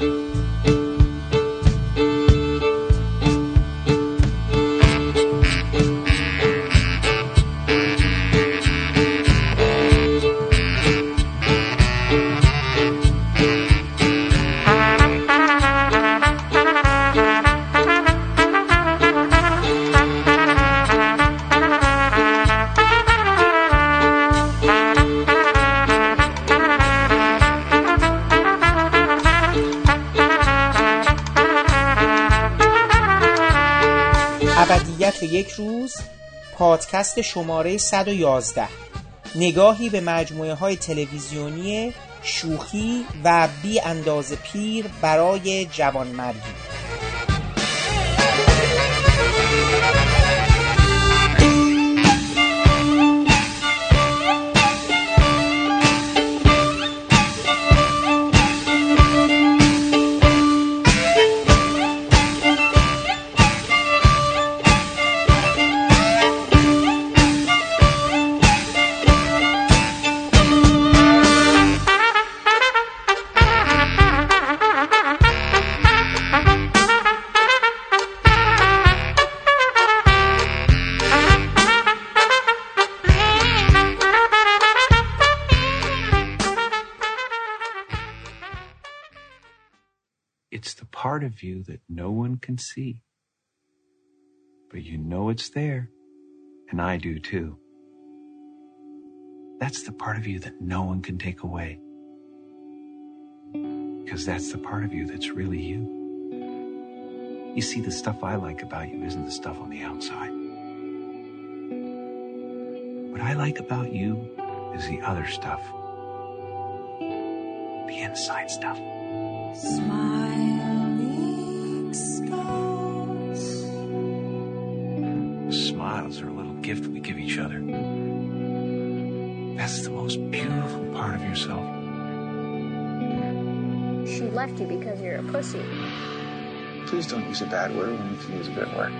ابدیت پادکست شماره 111 نگاهی به مجموعه های تلویزیونی شوخی و بی انداز پیر برای جوانمردی. Can see. But you know it's there, and I do too. That's the part of you that no one can take away. Because that's the part of you that's really you. You see, the stuff I like about you isn't the stuff on the outside. What I like about you is the other stuff. The inside stuff. Smiling skies. Smiles are a little gift we give each other. That's the most beautiful part of yourself. She left you because you're a pussy. Please don't use a bad word when you can use a good word.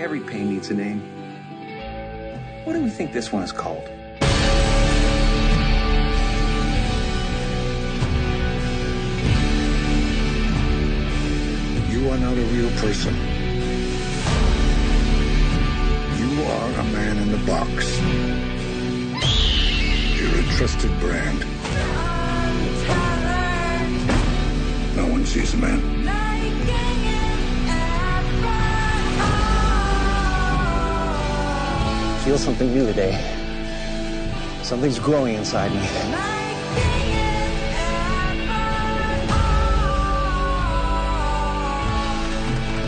Every pain needs a name. What do we think this one is called? Are not a real person. You are a man in the box. You're a trusted brand. No one sees a man. feel something new today. Something's growing inside me.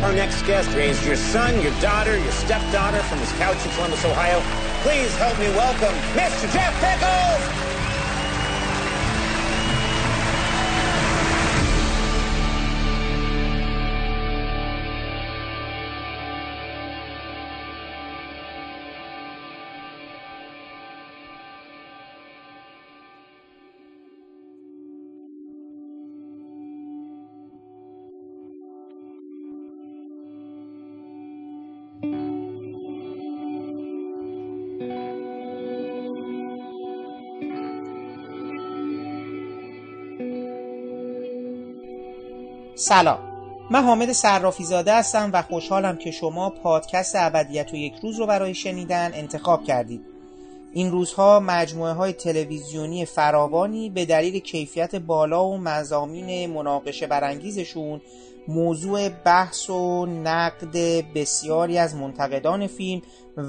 Our next guest raised your son, your daughter, your stepdaughter from his couch in Columbus, Ohio. Please help me welcome Mr. Jeff Pickles! سلام. من حامد صرافی زاده هستم و خوشحالم که شما پادکست ابدیت و یک روز رو برای شنیدن انتخاب کردید. این روزها مجموعه های تلویزیونی فراوانی به دلیل کیفیت بالا و مزامین مناقشه برانگیزشون موضوع بحث و نقد بسیاری از منتقدان فیلم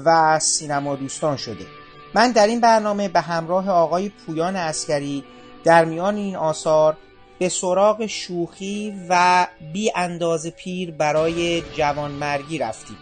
و سینما دوستان شده. من در این برنامه به همراه آقای پویان اسکری در میان این آثار به سراغ شوخی و بی انداز پیر برای جوانمرگی رفتیم.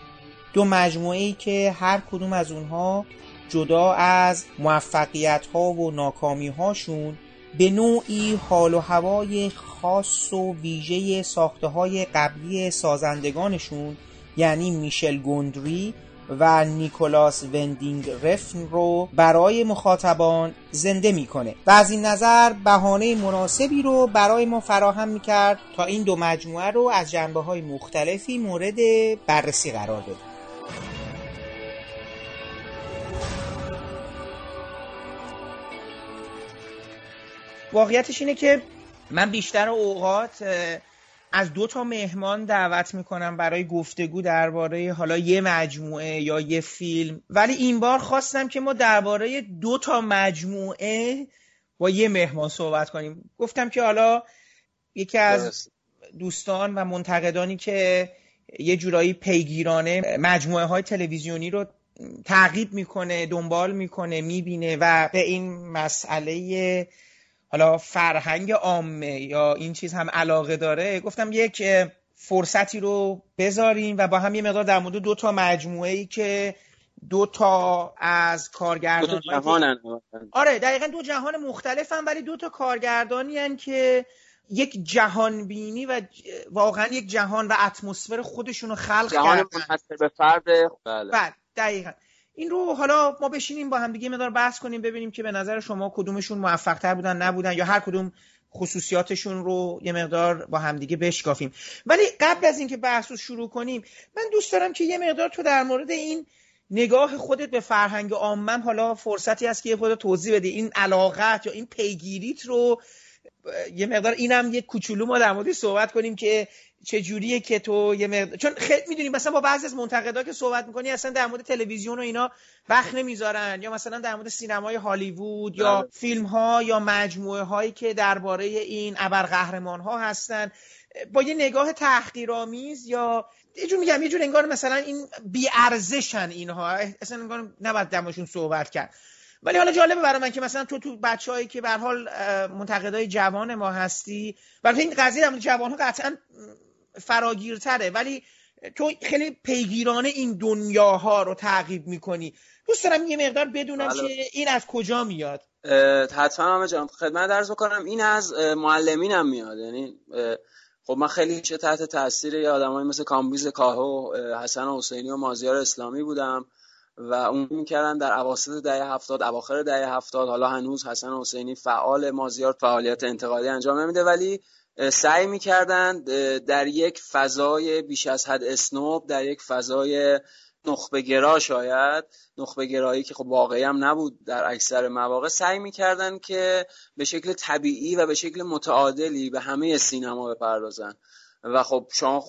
دو مجموعه ای که هر کدوم از اونها جدا از موفقیت ها و ناکامی هاشون به نوعی حال و هوای خاص و ویژه ساخته های قبلی سازندگانشون یعنی میشل گوندری و نیکولاس وندینگ رفن رو برای مخاطبان زنده می‌کنه. و از این نظر بهانه مناسبی رو برای ما فراهم می‌کرد تا این دو مجموعه رو از جنبه های مختلفی مورد بررسی قرار بدیم واقعیتش اینه که من بیشتر اوقات از دو تا مهمان دعوت می‌کنم برای گفتگو درباره حالا یه مجموعه یا یه فیلم. ولی این بار خواستم که ما درباره دو تا مجموعه با یه مهمان صحبت کنیم. گفتم که حالا یکی از دوستان و منتقدانی که یه جورایی پیگیرانه مجموعه های تلویزیونی رو تعقیب می‌کنه دنبال می‌کنه می‌بینه و به این مسئله حالا فرهنگ عامه یا این چیز هم علاقه داره گفتم یک فرصتی رو بذاریم و با هم یه مقدار در مورد دو تا مجموعه ای که دو تا از کارگردان دو جهانن. آره دقیقا دو جهان مختلفن ولی دو تا کارگردانی هن که یک جهان بینی و واقعا یک جهان و اتمسفر خودشون رو خلق جهان کردن. منحصر به فرد. بله. بله دقیقا. این رو حالا ما بشینیم با هم دیگه مدار بحث کنیم ببینیم که به نظر شما کدومشون موفق تر بودن نبودن یا هر کدوم خصوصیاتشون رو یه مقدار با همدیگه بشکافیم. ولی قبل از اینکه بحث رو شروع کنیم من دوست دارم که یه مقدار تو در مورد این نگاه خودت به فرهنگ عامم حالا فرصتی هست که یه خود توضیح بدی. این علاقت یا این پیگیریت رو یه مقدار اینم یه کوچولو ما در موردش صحبت کنیم که چه جوریه که تو یه مقدار چون خیلی می‌دونیم مثلا با بعضی از منتقدا که صحبت می‌کنی اصلا در مورد تلویزیون و اینا وقت نمی‌ذارن. یا مثلا در مورد سینمای هالیوود یا بله. فیلم ها یا مجموعه هایی که درباره این ابرقهرمان ها هستن. با یه نگاه تحقیرآمیز یا یه جور میگم یه جور انگار مثلا این بی ارزشن اینها. اصلا انگار نباید دمشون صحبت کرد. ولی حالا جالبه برای من که مثلا تو تو بچه‌هایی که به حال منتقدای جوان ما هستی برای این قضیه در جوان ها قطعا فراگیرتره. ولی تو خیلی پیگیرانه این دنیاها رو تعقیب می‌کنی. دوست دارم یه مقدار بدونم بله. که این از کجا میاد. حتما همه جان. خدمت درس بکنم این از معلمینم میاد. یعنی خب من خیلی چه تحت تاثیر یه آدمایی مثل کامبیز کاهو اه، حسن حسینی و مازیار اسلامی بودم. و اون می‌کردن در اواسط دهه هفتاد اواخر دهه هفتاد. حالا هنوز حسن حسینی فعال مازیار فعالیت انتقادی انجام نمیده ولی سعی می‌کردن در یک فضای بیش از حد اسنوب در یک فضای نخبه گرا شاید نخبه گرایی که خب واقعی هم نبود در اکثر مواقع سعی می‌کردن که به شکل طبیعی و به شکل متعادلی به همه سینما بپردازن. و خب شما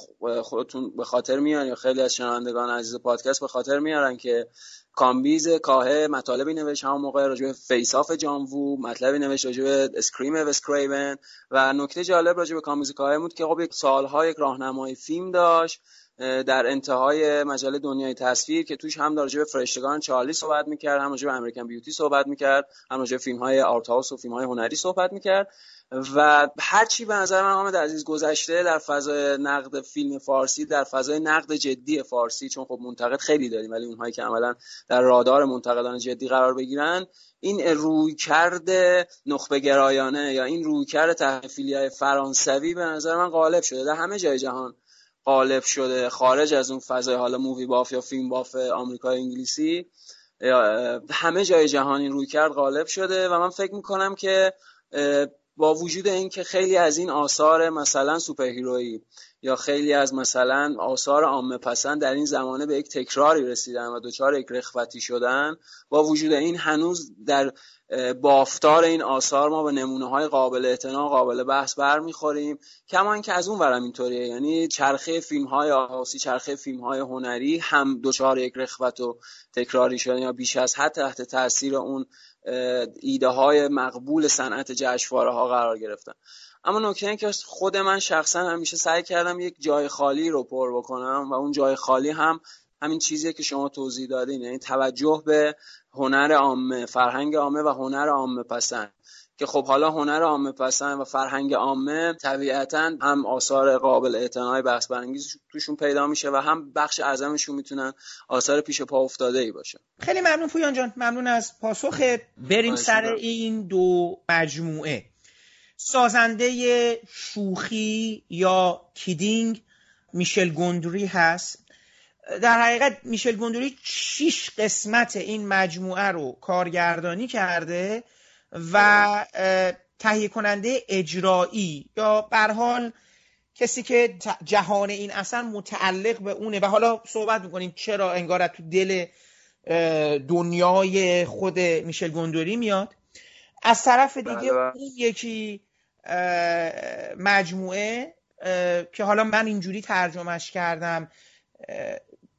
خودتون به خاطر میارن یا خیلی از شنوندگان عزیز پادکست به خاطر میارن که کامبیز کاهه مطالبی نوشت همون موقع راجع به Face/Off جان وو مطلبی نوشت راجع به Scream وس کریون و نکته جالب راجع به کامبیز کاهه بود که خب یک سالها یک راهنمای فیلم داشت در انتهای مجله دنیای تصویر که توش هم راجع به فرشتگان چارلی صحبت می‌کرد هم راجع به American Beauty صحبت می‌کرد هم راجع به فیلم های آرت و فیلم های هنری صحبت می‌کرد. و هرچی به نظر من حامد عزیز گذشته در فضای نقد فیلم فارسی در فضای نقد جدی فارسی چون خب منتقد خیلی داریم ولی اونهایی که عملا در رادار منتقدان جدی قرار بگیرن این روی کرده نخبه گرایانه یا این روی کرده تحفیلی های فرانسوی به نظر من غالب شده. در همه جای جهان غالب شده خارج از اون فضای حالا مووی باف یا فیلم باف آمریکای انگلیسی. همه جای جهان این روی کرد غالب شده و من فکر می‌کنم که با وجود اینکه خیلی از این آثار مثلا سوپرهیرویی یا خیلی از مثلا آثار عامه پسند در این زمانه به یک تکراری رسیدن و دچار یک رخوتی شدن با وجود این هنوز در بافتار این آثار ما به نمونه های قابل اعتنا قابل بحث برمیخوریم. کما اینکه از اون ورم اینطوریه یعنی چرخه فیلم های آسی چرخه فیلم های هنری هم دچار یک رخوت و تکراری شدن یا بیش از حد تحت تاثیر اون ایده های مقبول صنعت جشنواره ها قرار گرفتن. اما نکته این که خود من شخصا همیشه سعی کردم یک جای خالی رو پر بکنم و اون جای خالی هم همین چیزیه که شما توضیح دادین یعنی توجه به هنر عامه فرهنگ عامه و هنر عامه پسند. که خب حالا هنر عامه پسند و فرهنگ عامه طبیعتا هم آثار قابل اعتنای بحث برانگیز توشون پیدا میشه و هم بخش اعظمشون می‌تونن آثار پیش پا افتاده ای باشه. خیلی ممنون پویان جان. ممنون از پاسخت. بریم سر. این دو مجموعه. سازنده شوخی یا کیدینگ میشل گوندری هست. در حقیقت میشل گوندری شیش قسمت این مجموعه رو کارگردانی کرده. و تهیه کننده اجرایی. یا بر حال کسی که جهان این اثر متعلق به اونه. و حالا صحبت می‌کنیم چرا انگار تو دل دنیای خود میشل گوندوری میاد. از طرف دیگه بله، بله. اون یکی مجموعه که حالا من اینجوری ترجمهش کردم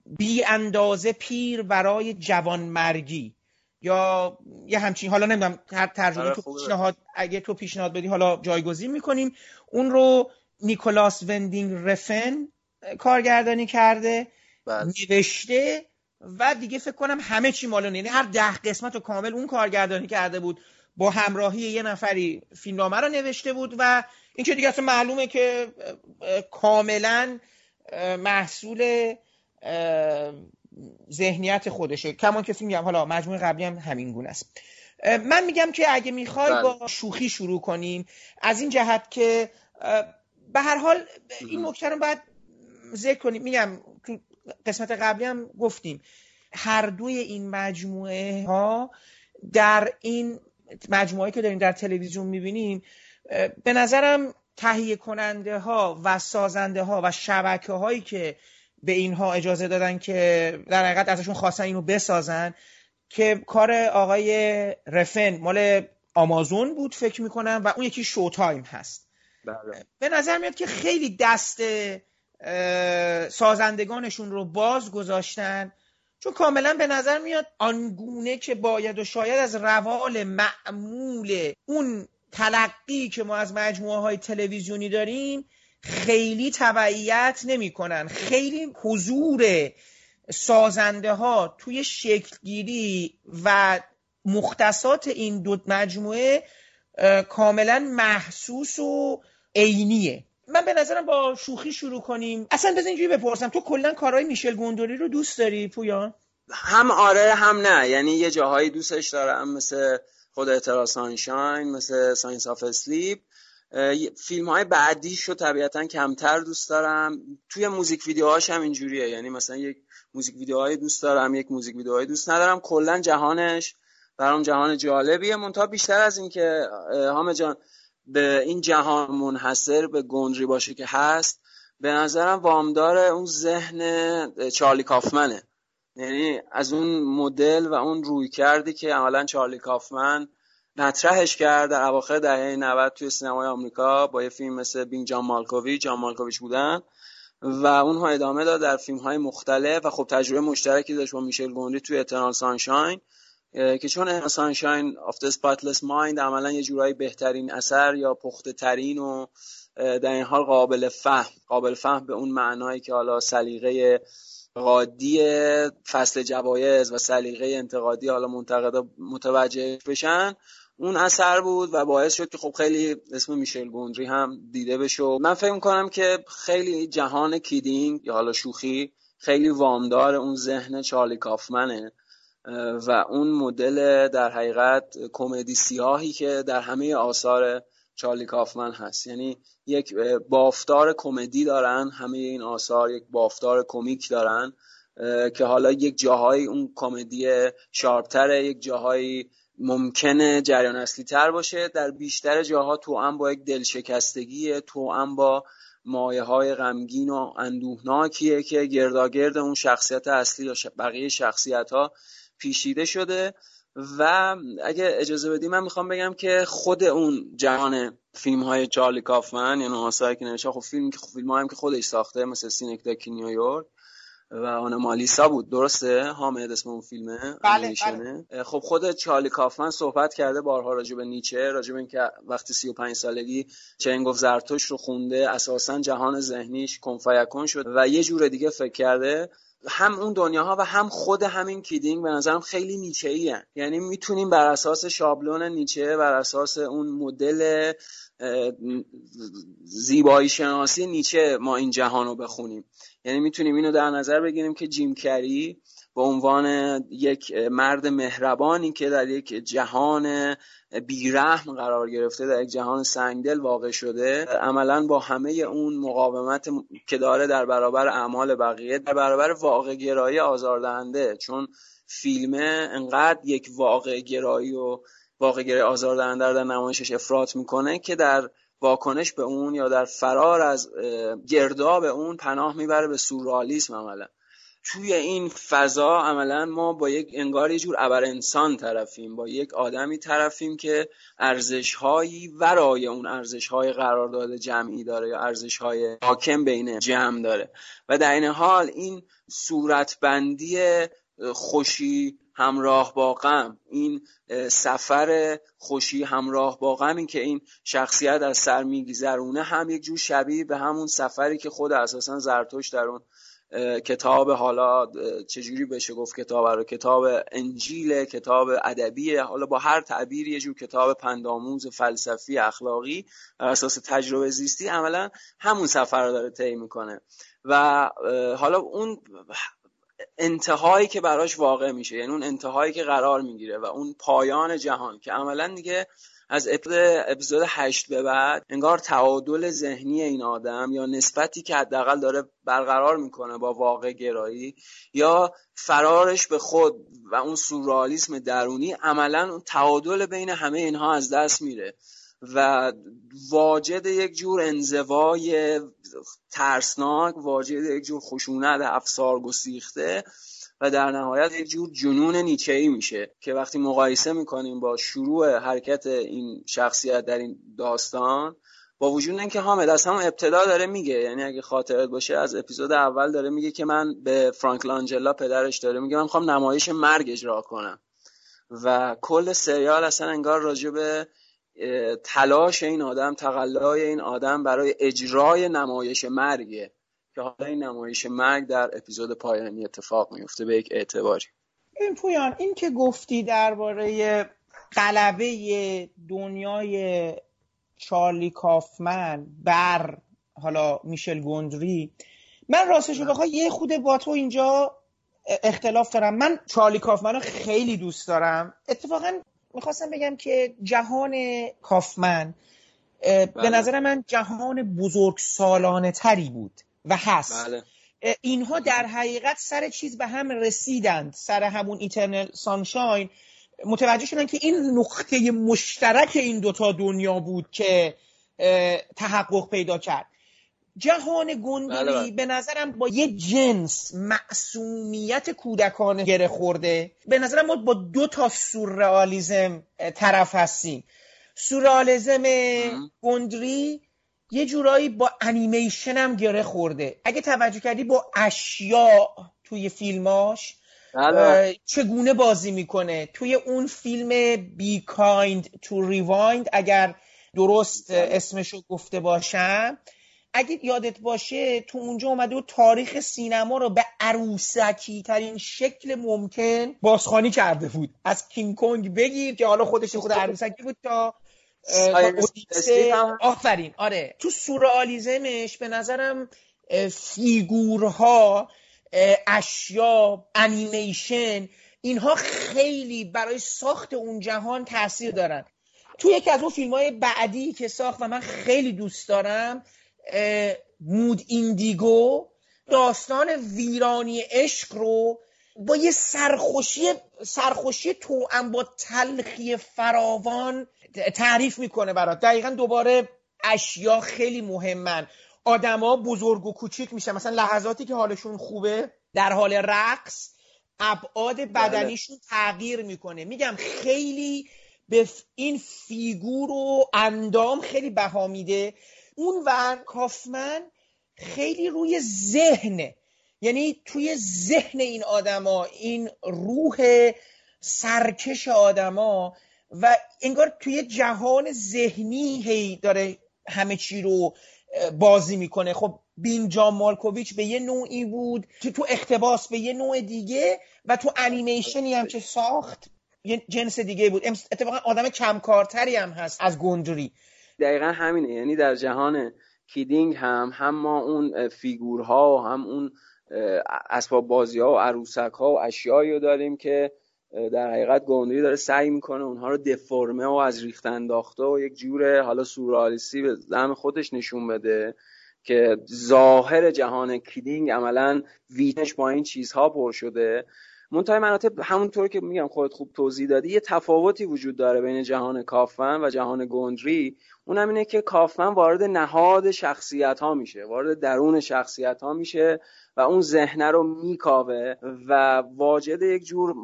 بی اندازه پیر برای جوانمرگی. یا یه همچین حالا نمی‌دونم هر ترجمه تو. پیشنهاد اگه تو پیشنهاد بدی حالا جایگزین می‌کنیم اون رو نیکولاس وندینگ رفن کارگردانی کرده بله. نوشته و دیگه فکر کنم همه چی مال. یعنی هر ده قسمت رو کامل اون کارگردانی کرده بود با همراهی یه نفری فیلمنامه رو نوشته بود و این که دیگه اصلا معلومه که کاملا محصول ذهنیت خودشه. کمان فیلم میگم حالا مجموعه قبلی هم همین گونه است. من میگم که اگه می‌خوای بله. با شوخی شروع کنیم از این جهت که به هر حال این نکته رو باید ذکر کنیم. میگم تو قسمت قبلی هم گفتیم هر دوی این مجموعه ها در این مجموعه که داریم در تلویزیون می‌بینیم به نظرم تهیه کننده ها و سازنده ها و شبکه هایی که به اینها اجازه دادن که در حقیقت ازشون خواستن اینو بسازن که کار آقای رفن مال آمازون بود فکر می‌کنم و اون یکی شو تایم هست بله. به نظر میاد که خیلی دست سازندگانشون رو باز گذاشتن چون کاملا به نظر میاد آنگونه که باید و شاید از روال معمول اون تلقی که ما از مجموعه های تلویزیونی داریم خیلی تبعیت نمی‌کنن. خیلی حضور سازنده ها توی شکلگیری و مختصات این دو مجموعه کاملا محسوس و عینیه. من به نظرم با شوخی شروع کنیم. اصلا بذار اینجوری بپرسم. تو کلا کارهای میشل گوندری رو دوست داری پویان؟ هم آره هم نه. یعنی یه جاهایی دوستش دارم مثل خود Eternal Sunshine مثل Science of Sleep. فیلم های بعدیش رو طبیعتا کمتر دوست دارم. توی موزیک ویدیوهاش هم اینجوریه. یعنی مثلا یک موزیک ویدیوهای دوست دارم یک موزیک ویدیوهای دوست ندارم. کلا جهانش برام جهان جالبیه. منتها بیشتر از این که حامد جان به این جهان منحصر به گندری باشه که هست به نظرم وامدار اون ذهن چارلی کافمنه. یعنی از اون مدل و اون روی کردی که عملا چارلی کافمن مطرحش کرد در اواخر دهه 90 توی سینمای آمریکا با یه فیلم مثل بینگ جان مالکوویچ جان مالکوویچ بودن و اونها ادامه داد در فیلم های مختلف و خب تجربه مشترکی داشت با میشل گوندری توی Eternal Sunshine که چون Sunshine of the spotless mind عملا یه جورایی بهترین اثر یا پخته ترین و در این حال قابل فهم قابل فهم به اون معنایی که حالا سلیقه انتقادی فصل جوایز و سلیقه انتقادی حالا منتقدا متوجه بشن. اون اثر بود و باعث شد که خب خیلی اسم میشل گوندری هم دیده بشه. من فکر می‌کنم که خیلی جهان Kidding یا حالا شوخی خیلی وامدار اون ذهن چارلی کافمنه. و اون مدل در حقیقت کمدی سیاهی که در همه آثار چارلی کافمن هست. یعنی یک بافتار کمدی دارن همه این آثار یک بافتار کمیک دارن که حالا یک جاهایی اون کمدی شارپتره یک جاهایی ممکنه جریان اصلی تر باشه. در بیشتر جاها تو هم با یک دلشکستگی تو هم با مایه های غمگین و اندوهناکیه که گرداگرد اون شخصیت اصلی یا بقیه شخصیت ها پیشیده شده. و اگه اجازه بدی من می‌خوام بگم که خود اون جهان فیلم های چارلی کافمن یعنی آثاری که نوشته خب فیلم که فیلم هم که خودش ساخته مثل سینکداکی نیویورک و آن مالیسا بود. درسته؟ حامد اسم اون فیلمه؟ بله, بله. خب خود چارلی کافمن صحبت کرده بارها راجع به نیچه راجع به اینکه وقتی 35 سالگی چنگوف زرتوش رو خونده اساسا جهان ذهنیش کنفیکون شد و یه جور دیگه فکر کرده. هم اون دنیاها و هم خود همین کیدینگ به نظرم خیلی نیچه ای هن. یعنی می‌تونیم بر اساس شابلون نیچه بر اساس اون مدل زیبایی شناسی نیچه ما این جهان رو بخونیم. یعنی می‌تونیم اینو در نظر بگیریم که جیم کری به عنوان یک مرد مهربانی که در یک جهان بیرحم قرار گرفته در یک جهان سنگدل واقع شده عملا با همه اون مقاومت که داره در برابر اعمال بقیه در برابر واقع گرایی آزاردهنده. چون فیلمه انقدر یک واقع گرایی و واقع گرایی آزاردهنده در نمایشش افراط می‌کنه که در واکنش به اون یا در فرار از گرداب اون پناه می‌بره به سورئالیسم عملا. توی این فضا عملا ما با یک انگار یه جور ابر انسان طرفیم با یک آدمی طرفیم که ارزش هایی ورای اون ارزش های قرارداد جمعی داره یا ارزش های حاکم بین جمع داره. و در این حال این صورتبندی خوشی همراه با غم. این سفر خوشی همراه با غمی که این شخصیت از سر میگذرونه. هم یک جور شبیه به همون سفری که خود اساسا زرتوش در اون کتاب حالا چجوری بشه گفت کتاب رو؟ کتاب انجیل کتاب ادبی حالا با هر تعبیری یه جور کتاب پنداموز فلسفی اخلاقی بر اساس تجربه زیستی عملا همون سفر رو داره طی می‌کنه. و حالا اون انتهایی که براش واقع میشه یعنی اون انتهایی که قرار می‌گیره و اون پایان جهان که عملا دیگه از اپیزود هشت به بعد انگار تعادل ذهنی این آدم یا نسبتی که حداقل داره برقرار می‌کنه با واقع گرایی یا فرارش به خود و اون سورالیسم درونی عملا اون تعادل بین همه اینها از دست میره. و واجد یک جور انزوای ترسناک واجد یک جور خشونت افسار گسیخته و در نهایت یک جور جنون نیچه‌ای میشه که وقتی مقایسه می‌کنیم با شروع حرکت این شخصیت در این داستان با وجود اینکه حامد از همون ابتدا داره میگه یعنی اگه خاطرت باشه از اپیزود اول داره میگه که من به فرانک لانجلا پدرش داره میگه من می‌خوام نمایش مرگ اجرا کنم. و کل سریال اصلا انگار راجع به تلاش این آدم تقلای این آدم برای اجرای نمایش مرگه. که حالا این نمایش مرگ در اپیزود پایانی اتفاق میفته به یک اعتباری. این پویان این که گفتی درباره قلبه دنیای چارلی کافمن بر حالا میشل گوندری من راستش رو بخوای یه خود با تو اینجا اختلاف دارم. من چارلی کافمن رو خیلی دوست دارم. اتفاقا می‌خواستم بگم که جهان کافمن به بله. نظر من جهان بزرگ سالانه تری بود و هست. بله. اینها در حقیقت سر چیز به هم رسیدند سر همون ایترنل سانشاین متوجه شدن که این نقطه مشترک این دوتا دنیا بود که تحقق پیدا کرد. جهان بله، بله. به نظرم با یه جنس معصومیت کودکانه گره خورده. به نظرم ما با دو تا سورئالیسم اه، طرف هستیم. سورئالیسم گندری یه جورایی با انیمیشن هم گره خورده. اگه توجه کردی با اشیاء توی فیلماش بله. چگونه بازی می‌کنه؟ توی اون فیلم بی کایند تو ریوایند اگر درست اسمشو گفته باشم اگه یادت باشه تو اونجا اومده بود تاریخ سینما رو به عروسکی ترین شکل ممکن بازخوانی کرده بود. از کینگ کنگ بگیر که حالا خودش خود عروسکی بود تا آفرین. آره. تو سورئالیزمش به نظرم فیگورها اشیا انیمیشن اینها خیلی برای ساخت اون جهان تاثیر دارن. تو یکی از اون فیلم های بعدی که ساخت و من خیلی دوست دارم مود ایندیگو داستان ویرانی عشق رو با یه سرخوشی سرخوشی توأم با تلخی فراوان تعریف می‌کنه برات. دقیقا دوباره اشیا خیلی مهمن. آدما بزرگ و کوچیک میشن. مثلا لحظاتی که حالشون خوبه در حال رقص ابعاد بدنیشون تغییر می‌کنه. میگم خیلی به این فیگور و اندام خیلی بها میده. اون ور کافمن خیلی روی ذهنه یعنی توی ذهن این آدما این روح سرکش آدما و انگار توی جهان ذهنی هی داره همه چی رو بازی می‌کنه. خب بین جان مالکوویچ به یه نوعی بود تو تو اقتباس به یه نوع دیگه و تو انیمیشنی هم که ساخت یه جنس دیگه بود. اتفاقا آدم کمکارتری هم هست از گندری دقیقا همینه. یعنی در جهان کیدینگ هم هم ما اون فیگورها و هم اون اسباب بازی ها و عروسک ها و اشیایی رو داریم که در حقیقت گوندری داره سعی می‌کنه اونها رو دفرمه و از ریخت انداخته و یک جور حالا سورالیستی به زعم خودش نشون بده که ظاهر جهان کیدینگ عملا ویتش با این چیزها پر شده. منتهای مناطق همونطور که میگم خودت خوب توضیح دادی یه تفاوتی وجود داره بین جهان کافمن و جهان گندری. اونم اینه که کافمن وارد نهاد شخصیت ها میشه وارد درون شخصیت ها میشه و اون ذهنه رو میکاوه و واجد یک جور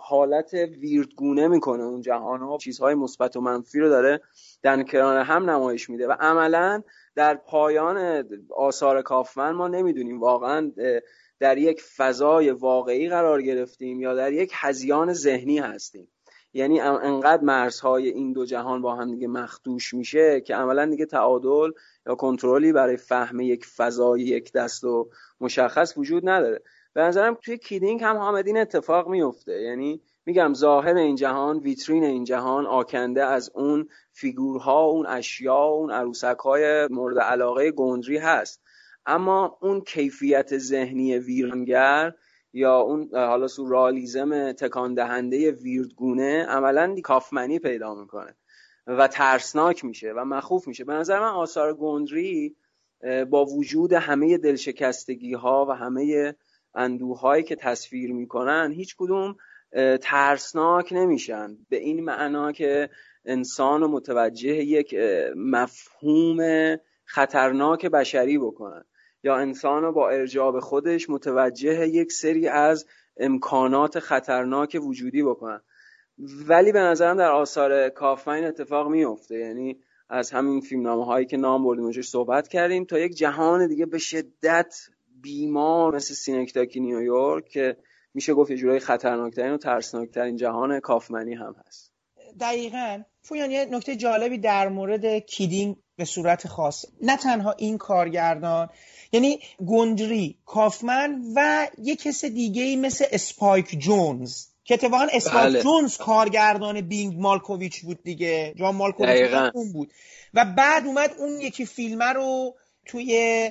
حالت ویردگونه می‌کنه. اون جهان ها چیزهای مثبت و منفی رو داره در کنار هم نمایش میده و عملا در پایان آثار کافمن ما نمی‌دونیم واقعا در یک فضای واقعی قرار گرفتیم یا در یک هزیان ذهنی هستیم. یعنی انقدر مرزهای این دو جهان با هم دیگه مخدوش میشه که عملا دیگه تعادل یا کنترلی برای فهم یک فضای یک دست و مشخص وجود نداره. به نظرم توی کیدینگ هم حامد این اتفاق میفته. یعنی میگم ظاهر این جهان ویترین این جهان آکنده از اون فیگورها اون اشیا اون عروسک های مورد علاقه گندری هست. اما اون کیفیت ذهنی ویرانگر یا اون حالا سورالیزم تکان دهنده ویردگونه عملا کافمنی پیدا می‌کنه و ترسناک میشه و مخوف میشه. به نظر من آثار گندری با وجود همه دلشکستگی ها و همه اندوهایی که تصویر می‌کنن هیچ کدوم ترسناک نمیشن. به این معنا که انسان متوجه یک مفهوم خطرناک بشری بکنن. یا انسان با ارجاب خودش متوجه یک سری از امکانات خطرناک وجودی بکنن. ولی به نظرم در آثار کافمین اتفاق میفته یعنی از همین فیلمنامه هایی که نام بردیم اونجا صحبت کردیم تا یک جهان دیگه به شدت بیمار مثل سینکتاکی نیویورک که میشه گفت یه جورایی خطرناکترین و ترسناکترین جهان کافمنی هم هست. دقیقا. پویان یه نکته جالبی در مورد کیدینگ به صورت خاص. نه تنها این کارگردان یعنی گندری کافمن و یه کس دیگه مثل اسپایک جونز که اتفاقا اسپایک بله. جونز کارگردان بینگ مالکوویچ بود دیگه جان مالکوویچ. اون بود و بعد اومد اون یکی فیلمه رو توی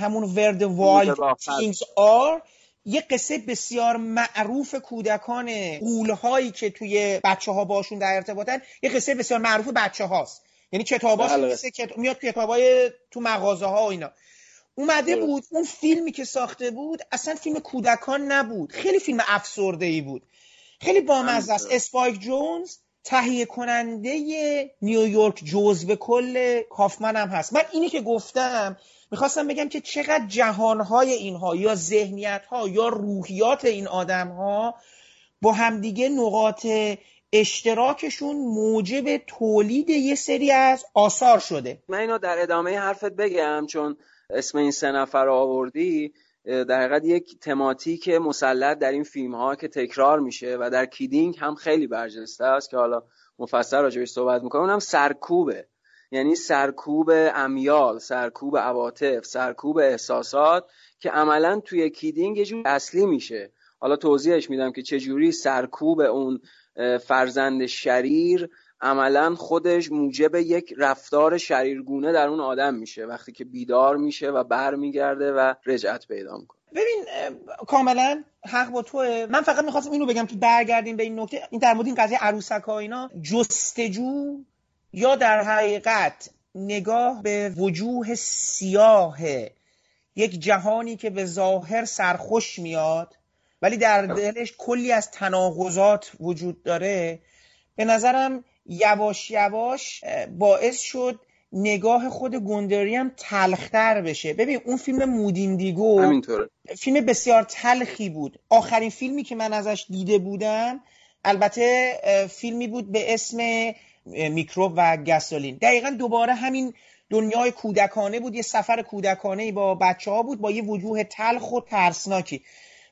همون ورد وایلد رافت. کینگز آر یه قصه بسیار معروف کودکان قولهایی که توی بچه ها باشون در ارتباطن یه قصه بسیار معروف بچه هاست یعنی کتاباش بله. مثل کت... میاد توی کتابای تو مغازه ها و اینا اومده درست. بود اون فیلمی که ساخته بود اصلا فیلم کودکان نبود. خیلی فیلم افسرده ای بود. خیلی بامزه است. اسپایک جونز تهیه کننده نیویورک جزو کل کافمن هم هست. من اینی که گفتم می‌خواستم بگم که چقدر جهانهای اینها یا ذهنیتها یا روحیات این آدمها با همدیگه نقاط اشتراکشون موجب تولید یه سری از آثار شده. من اینو در ادامه حرفت بگم چون اسم این سه نفر رو آوردی در حقیقت یک تماتیک مسلط در این فیلم ها که تکرار میشه و در کیدینگ هم خیلی برجسته است که حالا مفصل راجبش صحبت می‌کنم. اونم سرکوبه. یعنی سرکوب امیال سرکوب عواطف سرکوب احساسات که عملا توی کیدینگ یه جور اصلی میشه. حالا توضیحش میدم که چجوری سرکوب اون فرزند شریر عملا خودش موجب یک رفتار شریرگونه در اون آدم میشه وقتی که بیدار میشه و برمیگرده و رجعت پیدا می‌کنه. ببین کاملا حق با توه. من فقط می‌خواستم اینو بگم که برگردیم به این نکته. این در مورد این قضیه عروسک ها اینا جستجو یا در حقیقت نگاه به وجوه سیاه یک جهانی که به ظاهر سرخوش میاد ولی در دلش کلی از تناقضات وجود داره. به نظرم یواش یواش باعث شد نگاه خود گندری هم تلختر بشه. ببین اون فیلم مودیندیگو همینطوره. فیلم بسیار تلخی بود. آخرین فیلمی که من ازش دیده بودم البته فیلمی بود به اسم میکروب و گسولین. دقیقا دوباره همین دنیای کودکانه بود. یه سفر کودکانه با بچه ها بود با یه وجوه تلخ و ترسناکی.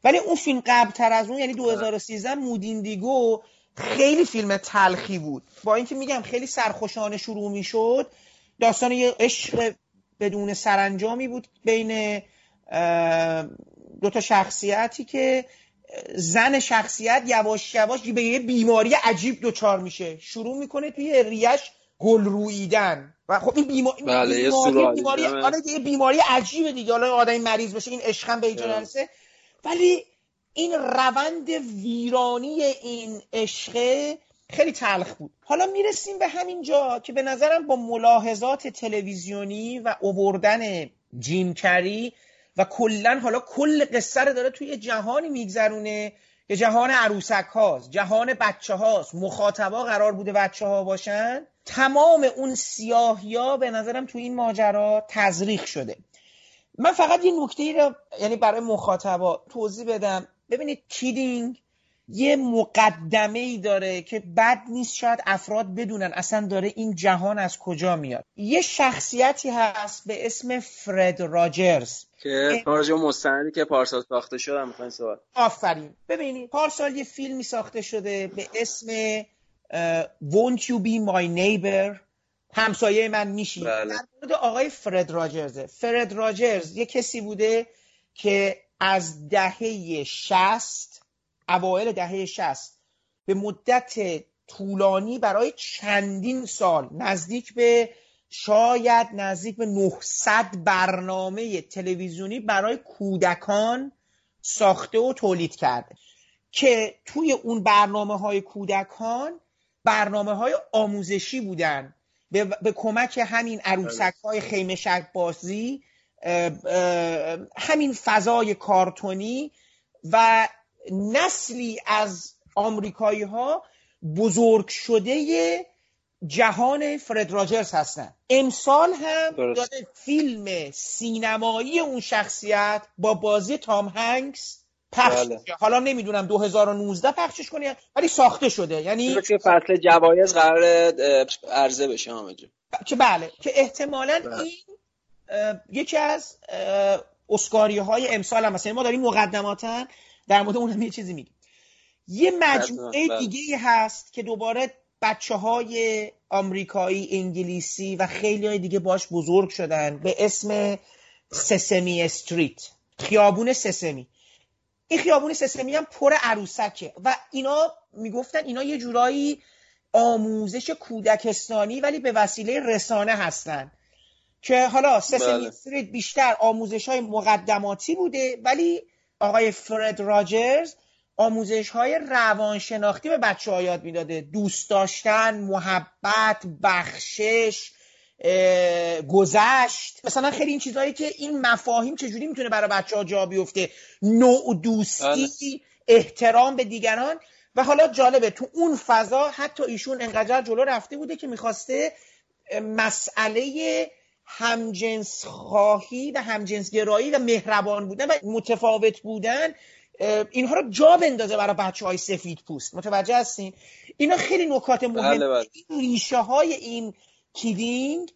ولی اون فیلم قبل تر از اون یعنی 2013 مودیندیگو خیلی فیلم تلخی بود. با اینکه میگم خیلی سرخوشانه شروع می‌شد داستان یه عشق بدون سرانجامی بود بین اه، دو تا شخصیتی که زن شخصیت یواش یواش به یه بیماری عجیب دچار میشه. شروع می‌کنه توی ریش گل رویدن و خب این بیما... بله، بیماری بیماری. آره یه بیماری عجیبه دیگه. حالا آدمی مریض بشه این عشق هم به اینجا آره. نرسه. ولی این روند ویرانی این عشقه خیلی تلخ بود. حالا می‌رسیم به همین جا که به نظرم با ملاحظات تلویزیونی و اووردن جیم کری و کلا حالا کل قصه رو داره توی جهانی میگذرونه که جهان عروسک هاست جهان بچه هاست مخاطبا قرار بوده بچه ها باشن. تمام اون سیاهیا به نظرم تو این ماجرا تزریق شده. من فقط یه نکته ای رو یعنی برای مخاطبا توضیح بدم. ببینید کیدینگ یه مقدمه ای داره که بد نیست شاید افراد بدونن اصلا داره این جهان از کجا میاد. یه شخصیتی هست به اسم فرد راجرز. که به مستندی که پارسال ساخته شد هم می‌خواین صحبت آفرین. ببینید پارسال یه فیلمی ساخته شده به اسم Won't You Be My Neighbor همسایه من میشی. بله. در مورد آقای فرد راجرزه. فرد راجرز یه کسی بوده که از دهه شست اوایل دهه شست به مدت طولانی برای چندین سال نزدیک به شاید نزدیک به 900 برنامه تلویزیونی برای کودکان ساخته و تولید کرده که توی اون برنامه های کودکان برنامه های آموزشی بودن. به, به کمک همین عروسک های خیمه شک بازی همین فضای کارتونی و نسلی از آمریکایی ها بزرگ شده جهان فرد راجرز هستن امسال هم. داره فیلم سینمایی اون شخصیت با بازی تام هنگس پخش بله. حالا نمی‌دونم 2019 پخشش کنه ولی ساخته شده یعنی که فصل جوایز قرار عرضه بشه جون. که بله که احتمالا بله. این یکی از اسکاری های امسال هم هست. یعنی ما داریم مقدماتا در مورد اون هم یه چیزی میگیم. یه مجموعه بله. دیگه هست که دوباره بچه های آمریکایی انگلیسی و خیلی های دیگه باش بزرگ شدن به اسم سسمی استریت. خیابون سسمی. این خیابون سسمی هم پر عروسکه و اینا می‌گفتن اینا یه جورایی آموزش کودکستانی ولی به وسیله رسانه هستن. که حالا سسمی بله. استریت بیشتر آموزش های مقدماتی بوده ولی آقای فرد راجرز آموزش های روانشناختی به بچه ها یاد می‌داده. دوست داشتن محبت بخشش گذشت. مثلا خیلی این چیزهایی که این مفاهیم چجوری می‌تونه برای بچه ها جا بیفته؟ نوع دوستی احترام به دیگران. و حالا جالبه تو اون فضا حتی ایشون انقدر جلو رفته بوده که می‌خواسته مسئله همجنس خواهی و همجنس گرایی و مهربان بودن و متفاوت بودن اینها رو جا بندازه برای بچه های سفید پوست. متوجه هستین؟ اینا خیلی نکات مهم بله، بله. این ریشه های این کیدینگ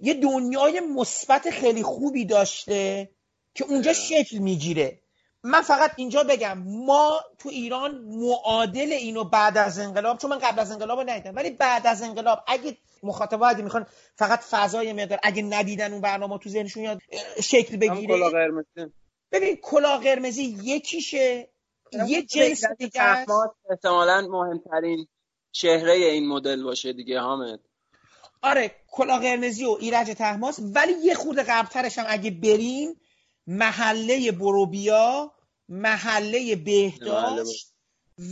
یه دنیای مثبت خیلی خوبی داشته که اونجا شکل می‌گیره. من فقط اینجا بگم ما تو ایران معادل اینو بعد از انقلاب چون من قبل از انقلاب رو ندیدم ولی بعد از انقلاب اگه مخاطبا اگه می‌خوان فقط فضای مقدار اگه ندیدن اون برنامه تو ذهنشون یاد شکل بگیره. قرمزی. ببین کلاه قرمزی یکیشه یه جنس دیگه احتمالاً مهمترین چهره این مدل باشه دیگه حامد. آره کلاه قرمزی و ایرج تحماس ولی یه خورده قبلترش هم اگه بریم محله بروبیا محله بهداشت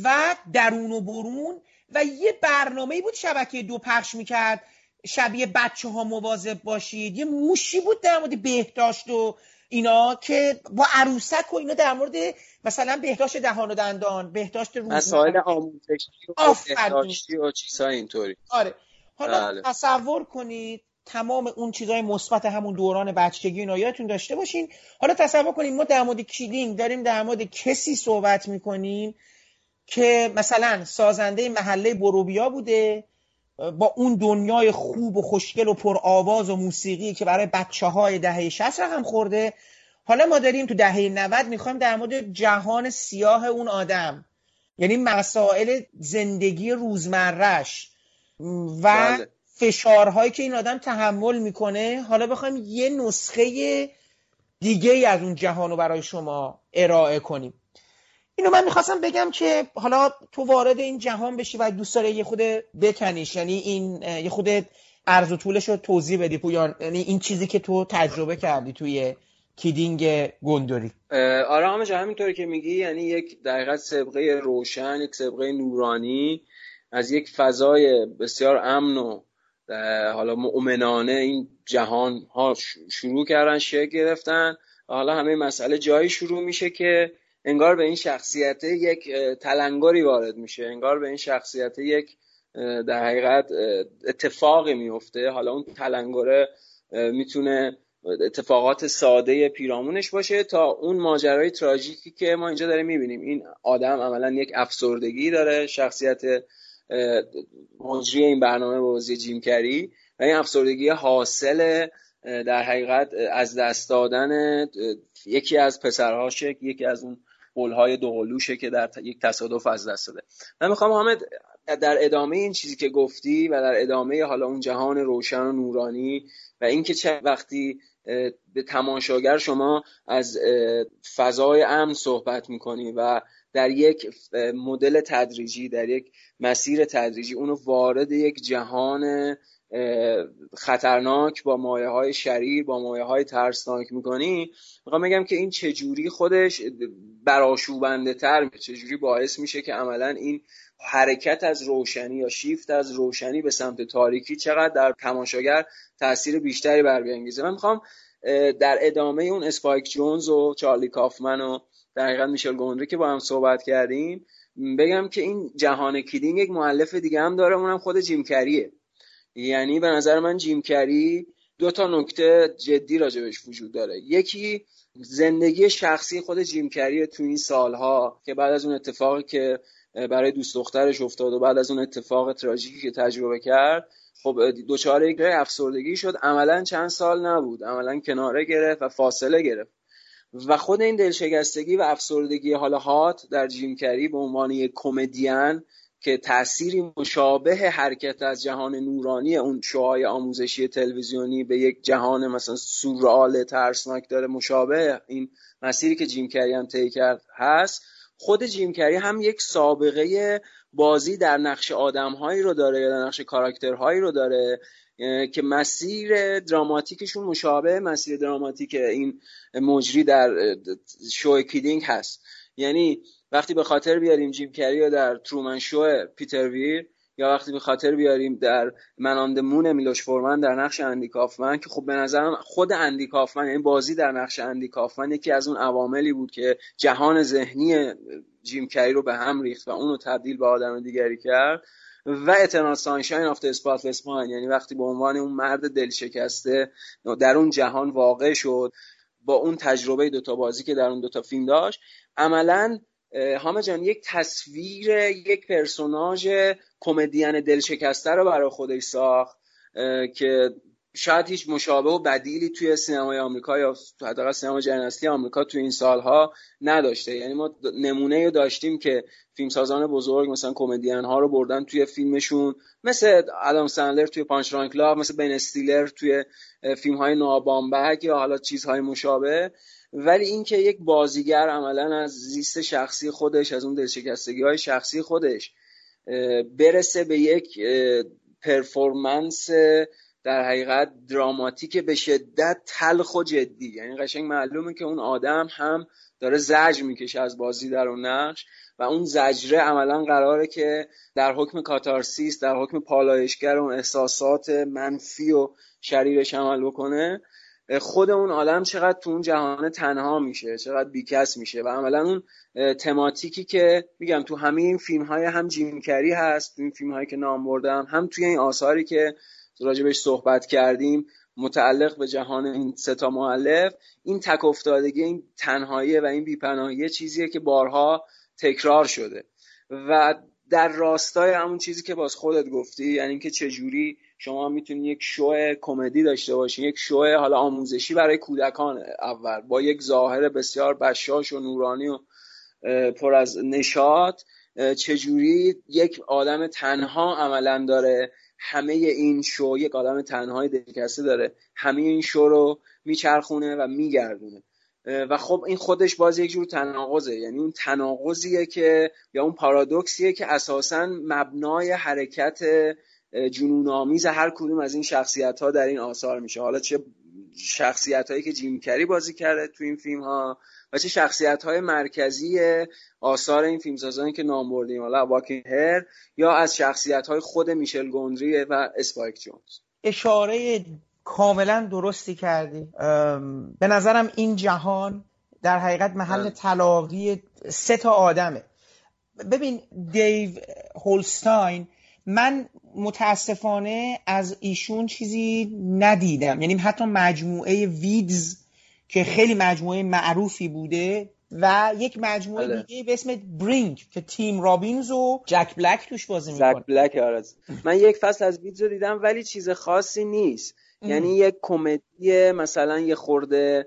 و درون و برون و یه برنامه بود شبکه دو پخش می‌کرد. شبیه بچه ها مواظب باشید. یه موشی بود در مورد بهداشت و اینا که با عروسک و اینا در مورد مثلا بهداشت دهان و دندان بهداشت مسائل روزمره آموزشی و. بهداشتی و چیزهای اینطوری. آره. حالا بله. تصور کنید تمام اون چیزهای مثبت همون دوران بچگی اینا یادتون داشته باشین حالا تصور کنید ما در مورد کیدینگ داریم در مورد کسی صحبت می‌کنیم که مثلا سازنده محله بروبیا بوده با اون دنیای خوب و خوشگل و پر آواز و موسیقی که برای بچه های دهه 60 رقم خورده حالا ما داریم تو دهه 90 می‌خوایم در مورد جهان سیاه اون آدم یعنی مسائل زندگی روزمرش و بله. فشارهایی که این آدم تحمل می‌کنه حالا بخوایم یه نسخه دیگه از اون جهان رو برای شما ارائه کنیم. اینو من می‌خواستم بگم که حالا تو وارد این جهان بشی و دوست داره یه خود بکنیش یعنی این یه خود عرض و طولش رو توضیح بدی پویان. یعنی این چیزی که تو تجربه کردی توی کیدینگ گندوری. آره جا همینطوری که میگی یعنی یک دقیقت سبقه روشن یک سبقه نورانی از یک فضای بسیار امن و حالا مؤمنانه این جهان ها شروع کردن شکل گرفتن. حالا همه مسئله جایی شروع میشه که انگار به این شخصیت یک تلنگری وارد میشه. انگار به این شخصیت یک در حقیقت اتفاقی میفته. حالا اون تلنگره می‌تونه اتفاقات ساده پیرامونش باشه تا اون ماجرای تراژیکی که ما اینجا داریم می‌بینیم. این آدم عملا یک افسردگی داره شخصیت مجری این برنامه بازی جیم کری و این افسردگی حاصل در حقیقت از دست دادن یکی از پسرهاشه یکی از اون قولهای دوقلوشه که در یک تصادف از دست داده. من می‌خوام حامد در ادامه این چیزی که گفتی و در ادامه حالا اون جهان روشن و نورانی و اینکه چه وقتی به تماشاگر شما از فضای امن صحبت می‌کنی و در یک مدل تدریجی در یک مسیر تدریجی اونو وارد یک جهان خطرناک با مایه های شریر با مایه های ترسناک می‌کنی. می‌خوام بگم که این چجوری خودش براشوبنده تر چجوری باعث میشه که عملا این حرکت از روشنی یا شیفت از روشنی به سمت تاریکی چقدر در تماشاگر تاثیر بیشتری بر بیانگیزه من می‌خوام در ادامه اون اسپایک جونز و چارلی کافمن و در حقیقت میشل گوندری که با هم صحبت کردیم بگم که این جهان کیدینگ یک معلف دیگه هم داره اونم خود جیم کریه. یعنی به نظر من جیم کری دو تا نکته جدی راجبش وجود داره. یکی زندگی شخصی خود جیم کری تو این سالها که بعد از اون اتفاقی که برای دوست دخترش افتاد و بعد از اون اتفاق تراژیکی که تجربه کرد خب دوچاره یک افسردگی شد. عملا چند سال نبود. عملا کناره گرفت و فاصله گرفت. و خود این دلشکستگی و افسردگی حالا هات در جیم کری به عنوان یک کمدین که تأثیری مشابه حرکت از جهان نورانی اون شوهای آموزشی تلویزیونی به یک جهان مثلا سورال ترسناک داره مشابه این مسیری که جیم کری هم طی کرد هست. خود جیم کری هم یک سابقه بازی در نقش آدمهایی رو داره یا در نقش کاراکترهایی رو داره که مسیر دراماتیکشون مشابه مسیر دراماتیک این مجری در شو کیدینگ هست. یعنی وقتی به خاطر بیاریم جیم کری یا در ترومن شو پیتر ویر یا وقتی به خاطر بیاریم در مناندمون میلوش فورمن در نقش اندی کافمن که خب به نظرم خود اندی کافمن یعنی بازی در نقش اندی کافمن یکی از اون عواملی بود که جهان ذهنی جیم کری رو به هم ریخت و اونو تبدیل به آدم دیگری کرد. و Eternal Sunshine of Spotless Mind یعنی وقتی به عنوان اون مرد دل شکسته در اون جهان واقع شد با اون تجربه دوتا بازی که در اون دوتا فیلم داشت عملا همه جان یک تصویر یک پرسوناژ کمدین دلشکسته رو برای خودش ساخت که شاید هیچ مشابه و بدیلی توی سینمای آمریکا یا حداقل سینما جنسی آمریکا توی این سالها نداشته. یعنی ما نمونه داشتیم که فیلمسازان بزرگ مثلا کمدین ها رو بردن توی فیلمشون. مثل آدام سندلر توی Punch-Drunk Love مثل بن استیلر توی فیلم های نوا بامبک یا حالا چیزهای مشابه. ولی اینکه یک بازیگر عملا از زیست شخصی خودش از اون دلشکستگی های شخصی خودش برسه به یک performance در حقیقت دراماتیک به شدت تلخ و جدی. یعنی قشنگ معلومه که اون آدم هم داره زجر می‌کشه از بازی در اون نقش و اون زجره عملا قراره که در حکم کاتارسیس در حکم پالایشگر اون احساسات منفی و شریرش عمل بکنه خود اون آدم چقدر تو اون جهان تنها میشه چقدر بیکس میشه و عملا اون تماتیکی که میگم تو همین فیلم های هم جیمکری هست تو این فیلم هایی که نام بردم هم توی این آثاری که راجبش صحبت کردیم متعلق به جهان این ستا معلف این تک افتادگی این تنهایی و این بیپناهی چیزیه که بارها تکرار شده. و در راستای همون چیزی که باز خودت گفتی یعنی اینکه چجوری شما می‌تونید یک شو کمدی داشته باشین یک شو حالا آموزشی برای کودکان اول با یک ظاهر بسیار بشاش و نورانی و پر از نشاط چجوری یک آدم تنها عملا داره همه این شو یک آدم تنهای دلکسته داره. همه این شو رو میچرخونه و میگردونه. و خب این خودش باز یک جور تناقضه. یعنی اون تناقضیه که یا اون پارادوکسیه که اساسا مبنای حرکت جنون آمیز هر کدوم از این شخصیت ها در این آثار میشه. حالا چه شخصیت هایی که جیم کری بازی کرده تو این فیلم ها و چه شخصیت های مرکزی آثار این فیلمسازانی که نام بردیم حالا واکین هر یا از شخصیت های خود میشل گوندری و اسپایک جونز. اشاره کاملا درستی کردی. به نظرم این جهان در حقیقت محل بله. تلاقی سه تا آدمه. ببین دیو هولستاین من متاسفانه از ایشون چیزی ندیدم. یعنی حتی مجموعه ویدز که خیلی مجموعه معروفی بوده و یک مجموعه بله. دیگه به اسم برینگ که تیم رابینز و جک بلک توش بازی می‌کنه. بلک آره. من یک فصل از ویدیو دیدم ولی چیز خاصی نیست. یعنی یک کمدی مثلا یه خورده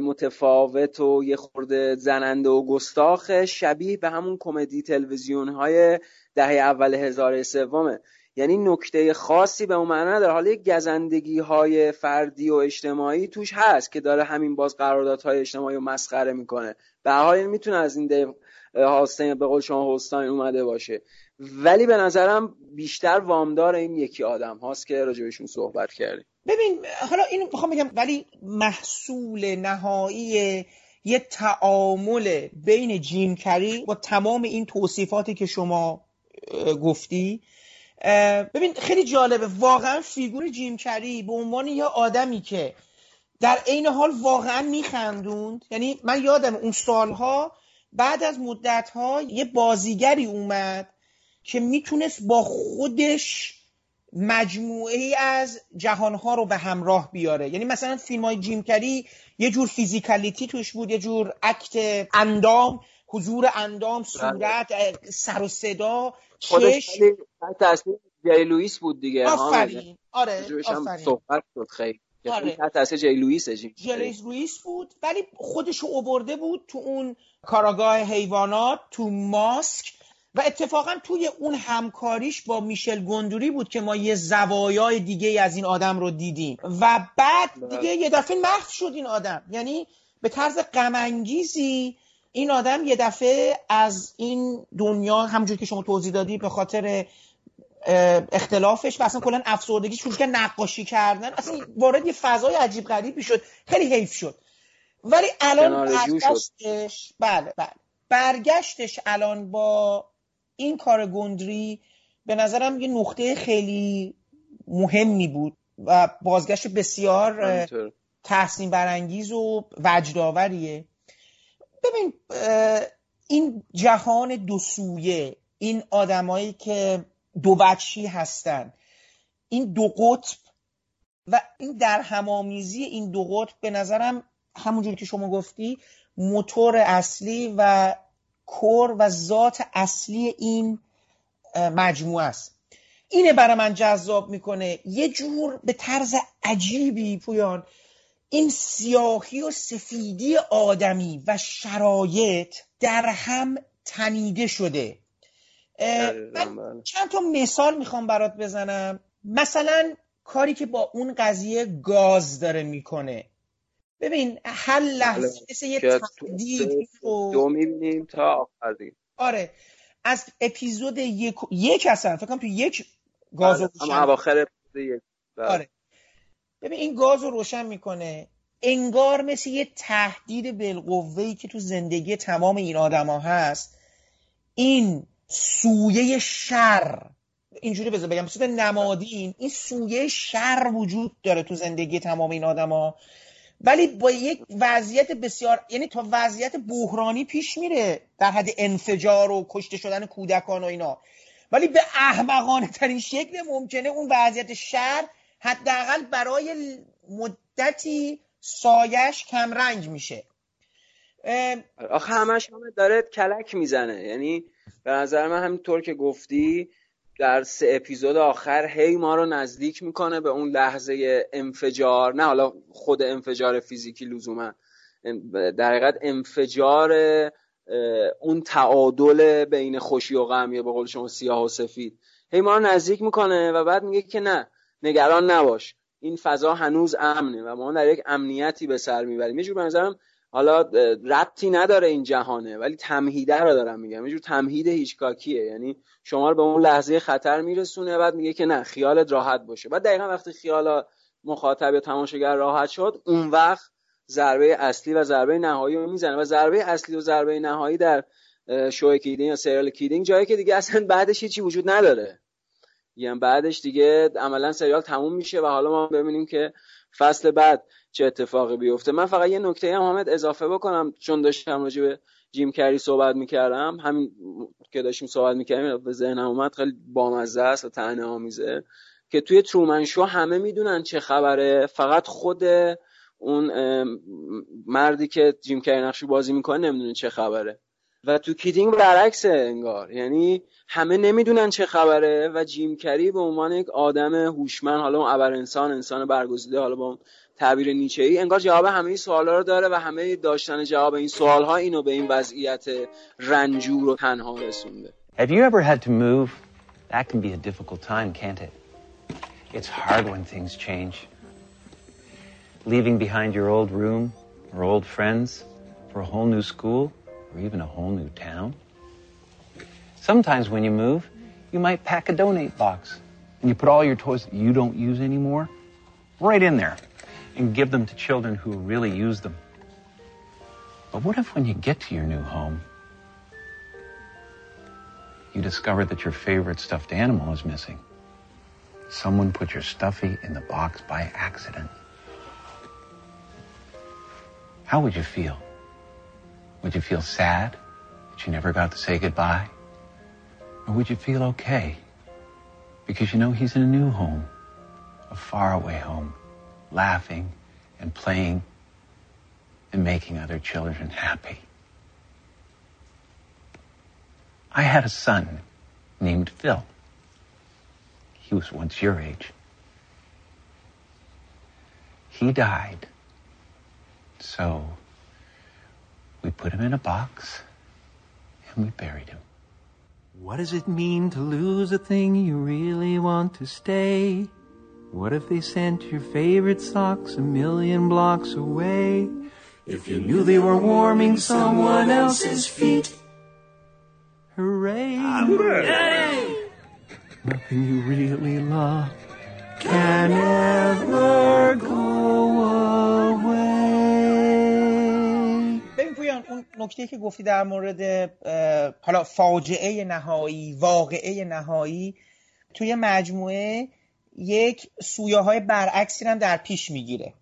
متفاوت و یه خورده زننده و گستاخ شبیه به همون کمدی تلویزیون های دهه اول هزار سومه. یعنی نکته خاصی به اون معنا نداره. حالا یک گزندگی های فردی و اجتماعی توش هست که داره همین باز قراردادهای اجتماعی رو مسخره می‌کنه. به حال می‌تونه از این دیو هاستین به قول شما هولستاین اومده باشه. ولی به نظرم بیشتر وامدار این یکی آدم هاست که راجبشون صحبت کردیم. ببین حالا اینو می‌خوام بگم ولی محصول نهایی یه تعامل بین جیم کری با تمام این توصیفاتی که شما گفتی ببین خیلی جالبه. واقعا فیگور جیم کری به عنوان یه آدمی که در عین حال واقعا میخندوند یعنی من یادم اون سالها بعد از مدتها یه بازیگری اومد که می‌تونست با خودش مجموعه ای از جهانها رو به همراه بیاره. یعنی مثلا فیلم های جیم کری یه جور فیزیکالیتی توش بود یه جور اکت اندام. حضور اندام صورت اه، سر و صدا خودش چشم. تحت تاثیر لوئیس بود دیگه آفرین. آره. هم آفرین. صحبت شد خیلی. آره. تاثیر لوئیس رویس بود ولی خودشو اوورده بود تو اون کاراگاه حیوانات تو ماسک. و اتفاقا توی اون همکاریش با میشل گندوری بود که ما یه زوایای دیگه از این آدم رو دیدیم. و بعد دیگه یه دفعه محو شد این آدم. یعنی به طرز غمانگیزی این آدم یه دفعه از این دنیا همونجور که شما توضیح دادی به خاطر اختلافش و اصلا کلا افسردگی شروع کرد نقاشی کردن. اصلا وارد یه فضای عجیب غریبی شد. خیلی حیف شد. ولی الان. برگشتش بله بله. برگشتش الان با این کار گندری به نظرم یه نقطه خیلی مهمی بود و بازگشت بسیار. تحسین برانگیز و وجدآوریه ببین این جهان دو سویه این آدمایی که دو وجهی هستن این دو قطب و این در همامیزی این دو قطب به نظرم همونجوری که شما گفتی موتور اصلی و کور و ذات اصلی این مجموعه است. اینه برای من جذاب می‌کنه. یه جور به طرز عجیبی پویان. این سیاهی و سفیدی آدمی و شرایط در هم تنیده شده. من بله. چند تا مثال می‌خوام برات بزنم. مثلا کاری که با اون قضیه گاز داره می‌کنه. ببین هر لحظه مثل یه تهدید رو دو می‌بینیم تا آخر دیگه آره. از اپیزود یک یک اصلا فکر کنم تو یک گاز اما روشن اواخر اپیزود یک. بله. آره. ببین این گاز رو روشن می‌کنه. انگار مثل یه تهدید بالقوه‌ای که تو زندگی تمام این آدما هست. این سویه شر. اینجوری بذار بگم صورت نمادین. این سویه شر وجود داره تو زندگی تمام این آدما. ولی با یک وضعیت بسیار یعنی تا وضعیت بحرانی پیش میره در حد انفجار و کشته شدن کودکان و اینا. ولی به احمقانه ترین شکل ممکنه اون وضعیت شر حداقل برای مدتی سایش کمرنگ میشه. آخه همش هم داره کلک می‌زنه. یعنی به نظر من همینطور که گفتی در سه اپیزود آخر هی ما رو نزدیک می‌کنه به اون لحظه انفجار. نه حالا خود انفجار فیزیکی لزوما. در حقیقت انفجار اون تعادل بین خوشی و غم یا به قول شما سیاه و سفید. هی ما رو نزدیک می‌کنه و بعد میگه که نه. نگران نباش. این فضا هنوز امنه و ما در یک امنیتی به سر می‌بریم. یه جور به نظرم حالا ربطی نداره این جهانه ولی تمهیده رو دارم میگم. یه جور تمهید هیچکاکیه. یعنی شما رو به اون لحظه خطر میرسونه بعد میگه که نه خیالت راحت باشه. بعد دقیقا وقتی خیال مخاطب یا تماشاگر راحت شد اون وقت ضربه اصلی و ضربه نهایی رو می‌زنه. و ضربه اصلی و ضربه نهایی در شو کیدینگ یا سریال کیدینگ جایی که دیگه اصلا بعدش هیچی وجود نداره. یعنی بعدش دیگه عملا سریال تموم میشه و حالا ما ببینیم که فصل بعد چه اتفاقی بیفته. من فقط یه نکته هم حامد اضافه بکنم. چون داشتم راجع به جیم کری صحبت می‌کردم. همین که داشتیم صحبت می‌کردیم به ذهنم اومد خیلی بامزه است و طعنه آمیزه. که توی ترومن شو همه می‌دونن چه خبره. فقط خود اون مردی که جیم کری نقشی بازی می‌کنه نمی‌دونه چه خبره. و تو کیدینگ برعکسه انگار یعنی همه نمی‌دونن چه خبره و جیم کری به عنوان یک آدم هوشمند حالا اون ابر انسان انسان برگزیده حالا با اون تعبیر نیچه ای انگار جواب همه این سوالا رو داره و همه داشتن جواب این سوال ها اینو به این وضعیت رنجور و تنها رسونده Have you ever had to move? That can be a difficult time, can't it? It's hard when things change. Leaving behind your old room or old friends for a whole new school or even a whole new town. Sometimes when you move, you might pack a donate box and you put all your toys that you don't use anymore right in there and give them to children who really use them. But what if when you get to your new home, you discover that your favorite stuffed animal is missing. Someone put your stuffy in the box by accident. How would you feel? Would you feel sad that you never got to say goodbye? Or would you feel okay? Because you know he's in a new home, a faraway home, laughing and playing and making other children happy. I had a son named Phil. He was once your age. He died. So we put him in a box and we buried him. What does it mean to lose a thing you really want to stay? What if they sent your favorite socks a million blocks away? If you knew they were warming someone else's feet. Hooray! Hooray! Nothing you really love can ever go نکته که گفتی در مورد حالا فاجعه نهایی واقعه نهایی توی مجموعه یک سویه های برعکسی هم در پیش می‌گیره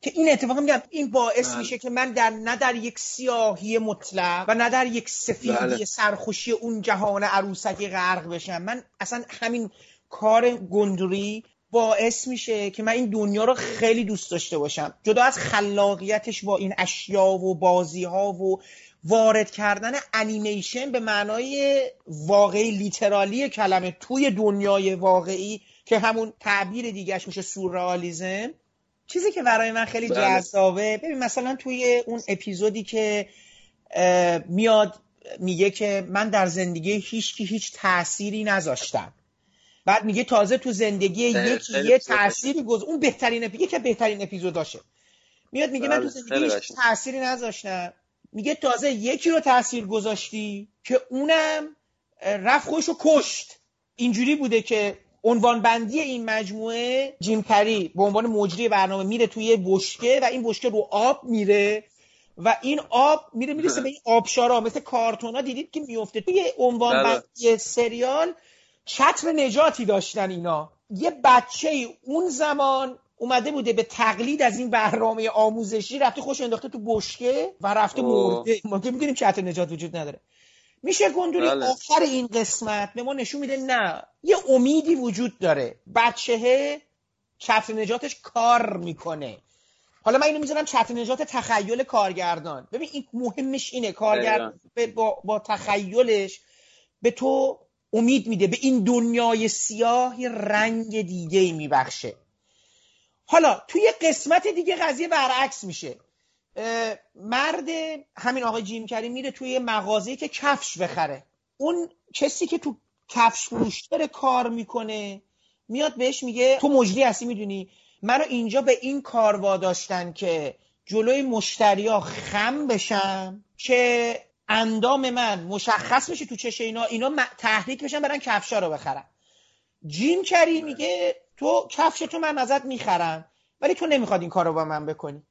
که این اتفاق میگم این باعث بله. میشه که من در نه در یک سیاهی مطلق و نه در یک سفیدی بله. سرخوشی اون جهان عروسکی غرق بشم من اصلا همین کار گندوری باعث میشه که من این دنیا رو خیلی دوست داشته باشم. جدا از خلاقیتش با این اشیا و بازی ها و وارد کردن انیمیشن به معنای واقعی لیترالی کلمه توی دنیای واقعی که همون تعبیر دیگهش میشه سورئالیسم چیزی که برای من خیلی بله. جذابه ببین مثلا توی اون اپیزودی که میاد میگه که من در زندگی هیچ کی هیچ تأثیری نذاشتم. بعد میگه تازه تو زندگی یکی یه اپیزود تأثیری گذاشت اون بهترین اپی... یکی از بهترین اپیزوداشه میاد میگه من تو بله، زندگی هیچ. تأثیری نذاشتم. میگه تازه یکی رو تأثیر گذاشتی که اونم رفت خودش رو کشت. اینجوری بوده که عنوان بندی این مجموعه جیم کری به عنوان مجری برنامه میره توی بشکه و این بشکه رو آب میره و این آب میره می‌رسه به این آبشارا مثل کارتونا. دیدید که میفته. توی عنوان بله. بندی سریال چتر نجاتی داشتن اینا. یه بچه ای اون زمان اومده بوده به تقلید از این برنامه آموزشی رفته خوش انداخته تو بشکه و رفته اوه. مرده. ما که می‌دونیم چتر نجات وجود نداره. میشه گندوری بله. آخر این قسمت به ما نشون میده نه. یه امیدی وجود داره. بچه چتر نجاتش کار می‌کنه. حالا من اینو می‌ذارم چتر نجات تخیل کارگردان. ببین این مهمش اینه. کارگردان با, با تخیلش به تو امید میده. به این دنیای سیاه رنگ دیگه ای میبخشه. حالا توی قسمت دیگه قضیه برعکس میشه. مرد همین آقای جیم کری میره توی مغازه‌ای که کفش بخره. اون کسی که تو کفش فروش داره کار می‌کنه میاد بهش میگه تو مجری هستی می‌دونی؟ منو اینجا به این کار واداشتن که جلوی مشتریا خم بشم که اندام من مشخص بشه تو چش اینا اینا تحریک بشن برن کفشا رو بخرن. جیم کری میگه تو کفش تو من ازت می‌خرم ولی تو نمی‌خواد این کار رو با من بکنی.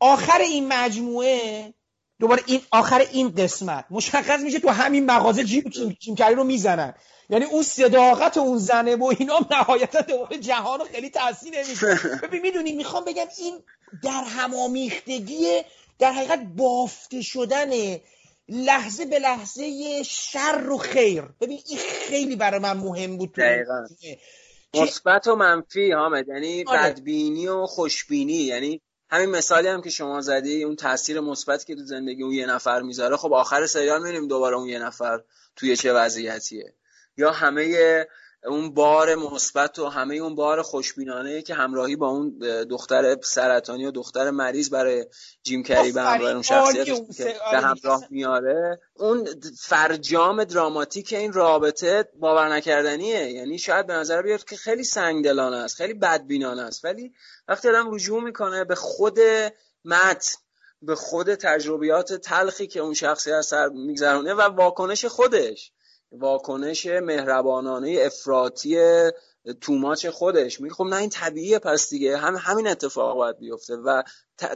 آخر این مجموعه دوباره این آخر این قسمت مشخص میشه تو همین مغازه جیم جیم کری رو می‌زنن. یعنی اون صداقت اون زنه و اینا نهایتا دوباره جهان رو خیلی تاثیر نمی‌کنه ببین می‌دونی می‌خوام بگم این در همامیختگی در حقیقت بافته شدن لحظه به لحظه شر و خیر. ببین این خیلی برای من مهم بود تو. مثبت و منفی حامد. یعنی آره. بدبینی و خوشبینی. یعنی همین مثالی هم که شما زدی اون تاثیر مثبتی که تو زندگی اون یه نفر می‌ذاره. خب آخر سریال می‌بینیم دوباره اون یه نفر توی چه وضعیتیه. یا همه اون بار مثبت و همه اون بار خوشبینانه که همراهی با اون دختر سرطانی و دختر مریض برای جیم کری به همراه اون شخصیت که به همراه میاره اون فرجام دراماتیک این رابطه باور نکردنیه یعنی شاید به نظر بیاد که خیلی سنگدلانه است خیلی بدبینانه است. ولی وقتی آدم رجوع می‌کنه به خود متن به خود تجربیات تلخی که اون شخصی از سر میگذرونه و واکنش خودش واکنش مهربانانه افراطی توماچ خودش. میگه خب نه این طبیعیه پس دیگه هم همین اتفاق باید بیفته و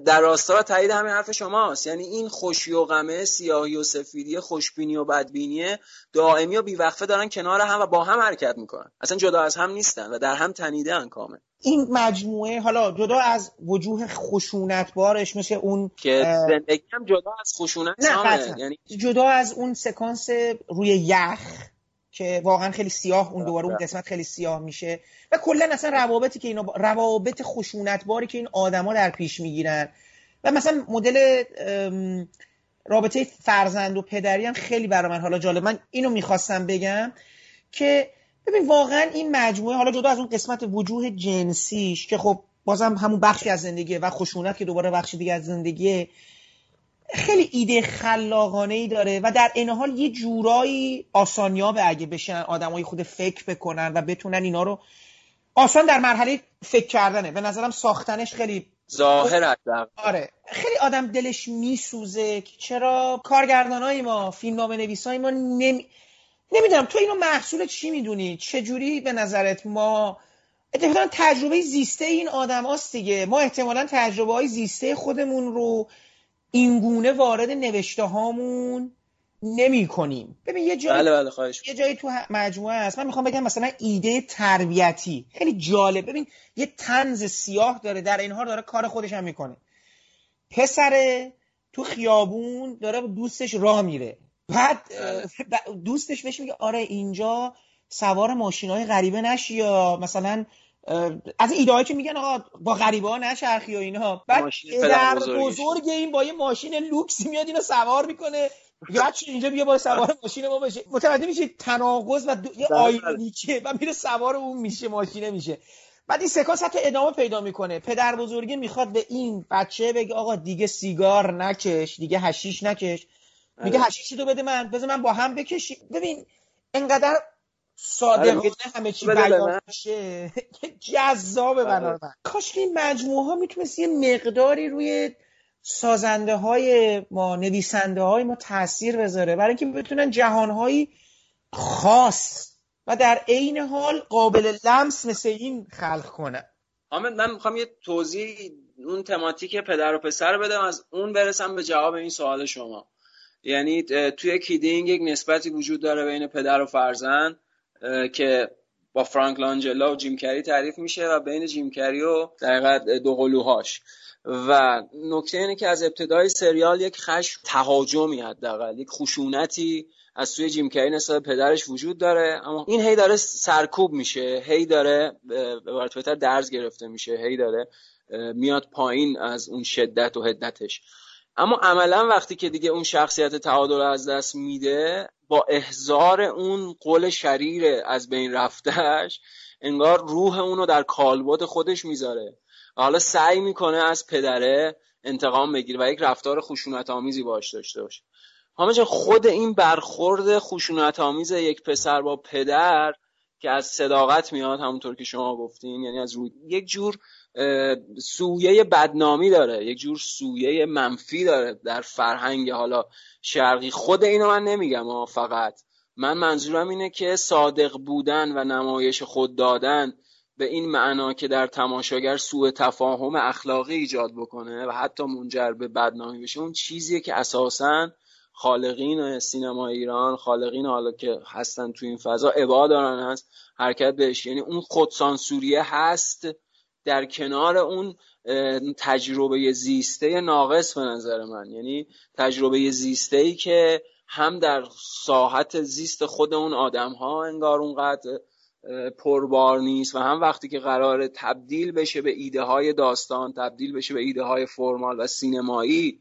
در راستا تایید همین حرف شماست. یعنی این خوشی و غمه سیاهی و سفیدی خوشبینی و بدبینی دائمی و بیوقفه دارن کنار هم و با هم حرکت می‌کنن. اصلا جدا از هم نیستن و در هم تنیدن کامل. این مجموعه حالا جدا از وجوه خشونتبارش مثل اون که زندگی هم جدا از خشونت نه یعنی جدا از اون سکانس روی یخ که واقعا خیلی سیاه اون دوباره اون قسمت خیلی سیاه میشه. و کلا اصلا روابطی که اینا روابط خشونتباری که این آدما در پیش می‌گیرن. و مثلا مدل رابطه فرزند و پدری هم خیلی برای من حالا جالب من اینو می‌خواستم بگم که ببین واقعا این مجموعه حالا جدا از اون قسمت وجوه جنسیش که خب بازم همون بخشی از زندگیه و خشونت که دوباره بخشی دیگه از زندگیه خیلی ایده خلاقانه ای داره و در این حال یه جورایی آسانیابه اگه بشن آدمای خود فکر بکنن و بتونن اینا رو آسان در مرحله فکر کردنه به نظرم ساختنش خیلی ظاهر. آره خیلی آدم دلش میسوزه که چرا کارگردانای ما فیلمنامه نویسای ما نمی... نمی‌دونم تو اینو محصول چی می‌دونی؟ چجوری به نظرت ما اتفاقا تجربه زیسته این آدم هاست دیگه. ما احتمالا تجربه های زیسته خودمون رو اینگونه وارد نوشته هامون نمی کنیم ببین یه جایی بله بله خواهش یه جایی تو مجموعه هست. من می‌خوام بگم مثلا ایده تربیتی. خیلی جالب. ببین یه تنز سیاه داره در این حال داره کار خودش هم می‌کنه. پسر تو خیابون داره دوستش راه میره. بعد اه، ب- دوستش بهش میگه آره اینجا سوار ماشین های غریبه نشی یا مثلا از ایده که میگن آقا با غریبه ها نچرخی و اینها بعد بزرگش. بزرگ این با یه ماشین لوکسی میاد اینو سوار می‌کنه. یا چی اینجا بیا با سوار ماشین ما بشه متوجه میشه تناقض و دو... یه بله، آیرونیکه و میره سوار اون میشه ماشینه میشه. بعد این سکانس حتی ادامه پیدا می‌کنه. پدر بزرگی می‌خواد به این بچه بگه آقا دیگه سیگار نکش دیگه هشیش نکش. میگه آره. هشیش تو بده من بذار من با هم بکشی ببین انقدر آره، صادقانه میگه همه چی بیان. میشه که جذابه آره. برای من کاش که این مجموعه ها می‌تونست یه مقداری روی سازنده های ما نویسنده های ما تاثیر بذاره برای اینکه بتونن جهانهایی خاص و در عین حال قابل لمس مثل این خلق کنن حامد من می‌خوام یه توضیح اون تماتیک پدر و پسر بدم از اون برسم به جواب این سوال شما یعنی توی کیدینگ یک نسبتی وجود داره بین پدر و فرزند که با فرانک لانجلا و جیم کری تعریف میشه و بین جیم کری و در دو قلوهاش. و نکته اینه که از ابتدای سریال یک خشم تهاجمی حداقل یک خشونتی از سوی جیم کری نسبت پدرش وجود داره. اما این هی داره سرکوب میشه هی داره به بهتر درز گرفته میشه هی داره میاد پایین از اون شدت و حدتش. اما عملا وقتی که دیگه اون شخصیت تعادل از دست میده با احضار اون قول شریر از بین رفتهش انگار روح اونو در کالبد خودش می‌ذاره. و حالا سعی می‌کنه از پدره انتقام بگیره و یک رفتار خشونت آمیزی باش داشته باشه. جان، خود این برخورد خشونت آمیز یک پسر با پدر که از صداقت میاد همونطور که شما گفتین یعنی از روی یک جور سویه بدنامی داره یک جور سویه منفی داره در فرهنگ حالا شرقی. خود اینو من نمیگم ها فقط. من منظورم اینه که صادق بودن و نمایش خود دادن به این معنا که در تماشاگر سوء تفاهم اخلاقی ایجاد بکنه و حتی منجر به بدنامی بشه اون چیزیه که اساساً خالقین سینما ایران خالقین حالا که هستن تو این فضا عبا دارن هست حرکت بهش. یعنی اون خودسانسوریه هست در کنار اون تجربه زیسته ناقص به نظر من. یعنی تجربه زیسته ای که هم در ساحت زیست خود اون آدم ها انگار اونقدر پربار نیست و هم وقتی که قرار تبدیل بشه به ایده های داستان تبدیل بشه به ایده های فرمال و سینمایی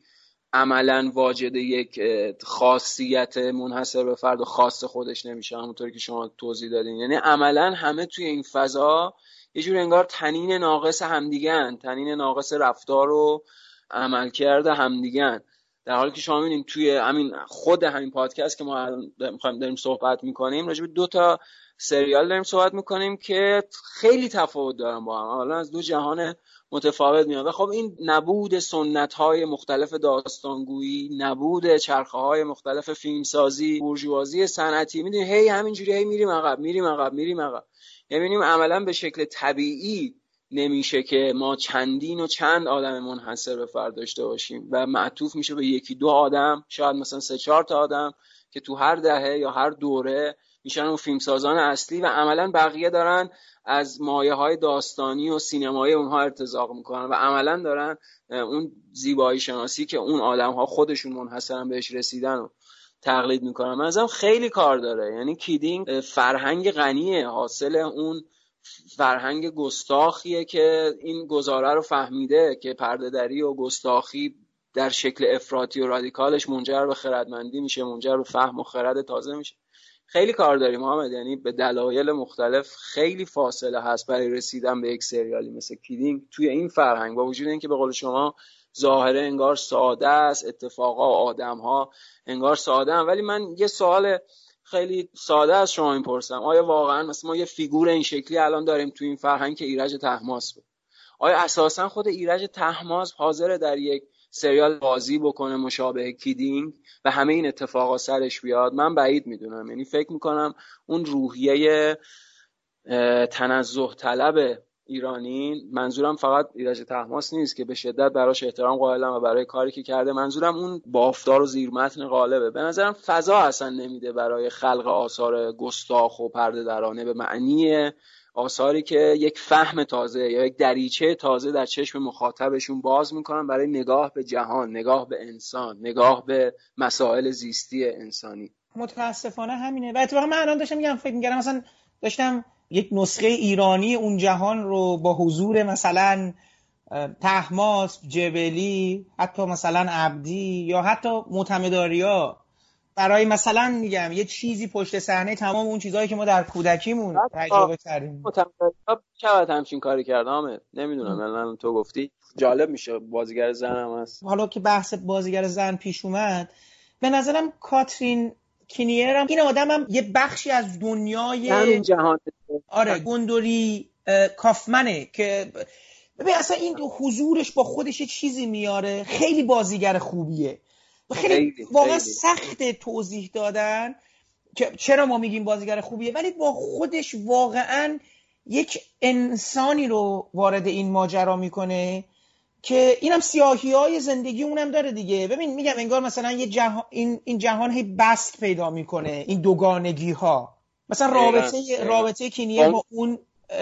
عملا واجد یک خاصیت منحصر به فرد و خاص خودش نمیشه. همونطوری که شما توضیح دادین. یعنی عملا همه توی این فضا یه جور انگار تنین ناقص همدیگن تنین ناقص رفتار و عملکرد همدیگن در حالی که شما می‌بینید توی همین خود همین پادکست که ما می‌خوایم داریم صحبت می‌کنیم راجع دو تا سریال داریم صحبت می‌کنیم که خیلی تفاوت دارن با هم. حالا از دو جهان متفاوت میاد. خب این نبود سنت های مختلف داستانگویی نبود چرخه های مختلف فیلمسازی برجوازی صنعتی. می‌دونی هی همینجوری هی میریم عقب میریم عقب میریم عقب. می‌بینیم عملا به شکل طبیعی نمیشه که ما چندین و چند آدم منحصر به فرد داشته باشیم و معطوف میشه به یکی دو آدم شاید مثلا سه چهار تا آدم که تو هر دهه یا هر دوره میشن اون فیلمسازان اصلی و عملا بقیه دارن از مایه های داستانی و سینمایی اونها ارتزاق می‌کنن و عملا دارن اون زیبایی شناسی که اون آدم ها خودشون منحصرا بهش رسیدن و تقلید می‌کنن منظرم خیلی کار داره. یعنی کیدینگ فرهنگ غنیه. حاصل اون فرهنگ گستاخیه که این گزاره رو فهمیده که پردهدری و گستاخی در شکل افراطی و رادیکالش منجر به خردمندی میشه منجر به فهم و خرد تازه میشه. خیلی کار داریم محمد. یعنی به دلایل مختلف خیلی فاصله هست برای رسیدن به یک سریالی مثل کیدینگ توی این فرهنگ. با وجود اینکه به قول شما ظاهره انگار ساده است اتفاقا و آدم ها انگار ساده هم. ولی من یه سوال خیلی ساده از شما می‌پرسم. آیا واقعا مثلا ما یه فیگور این شکلی الان داریم تو این فرهنگ که ایرج طهماسب بود؟ آیا اساسا خود ایرج طهماسب حاضره در یک سریال بازی بکنه مشابه Kidding و همه این اتفاقا سرش بیاد؟ من بعید می‌دونم. یعنی فکر می‌کنم اون روحیه تنزه طلب ایرانی منظورم فقط ایرج طهماسب نیست که به شدت براش احترام قائلم و برای کاری که کرده. منظورم اون بافتار و زیرمتن غالبه. به نظرم فضا اصلا نمیده برای خلق آثار گستاخ و پرده درانه به معنی آثاری که یک فهم تازه یا یک دریچه تازه در چشم مخاطبشون باز می‌کنن برای نگاه به جهان نگاه به انسان نگاه به مسائل زیستی انسانی. متاسفانه همینه. و اتفاقا من الان داشتم میگم فکر می‌کردم مثلا داشتم یک نسخه ایرانی اون جهان رو با حضور مثلا تحماس جبلی حتی مثلا عبدی یا حتی معتمداریا برای مثلا میگم یه چیزی پشت صحنه تمام اون چیزهایی که ما در کودکیمون تجربه کردیم. چقدر همچین کاری کردم نمی‌دونم. الان تو گفتی. جالب میشه. بازیگر زن هم هست. حالا که بحث بازیگر زن پیش اومد به نظرم کاترین کینیر هم این آدم هم یه بخشی از دنیای همین جهان. آره گندوری کافمنه که ببین اصلا این حضورش با خودش یه چیزی میاره. خیلی بازیگر خوبیه. خیلی, واقعا سخت توضیح دادن که چرا ما میگیم بازیگر خوبیه. ولی با خودش واقعا یک انسانی رو وارد این ماجرا می‌کنه که اینم سیاهی های زندگی اونم داره دیگه. ببین میگم انگار مثلا یه جهان این, این جهان هی بست پیدا می‌کنه این دوگانگی ها مثلا رابطه رابطه کینیه با اون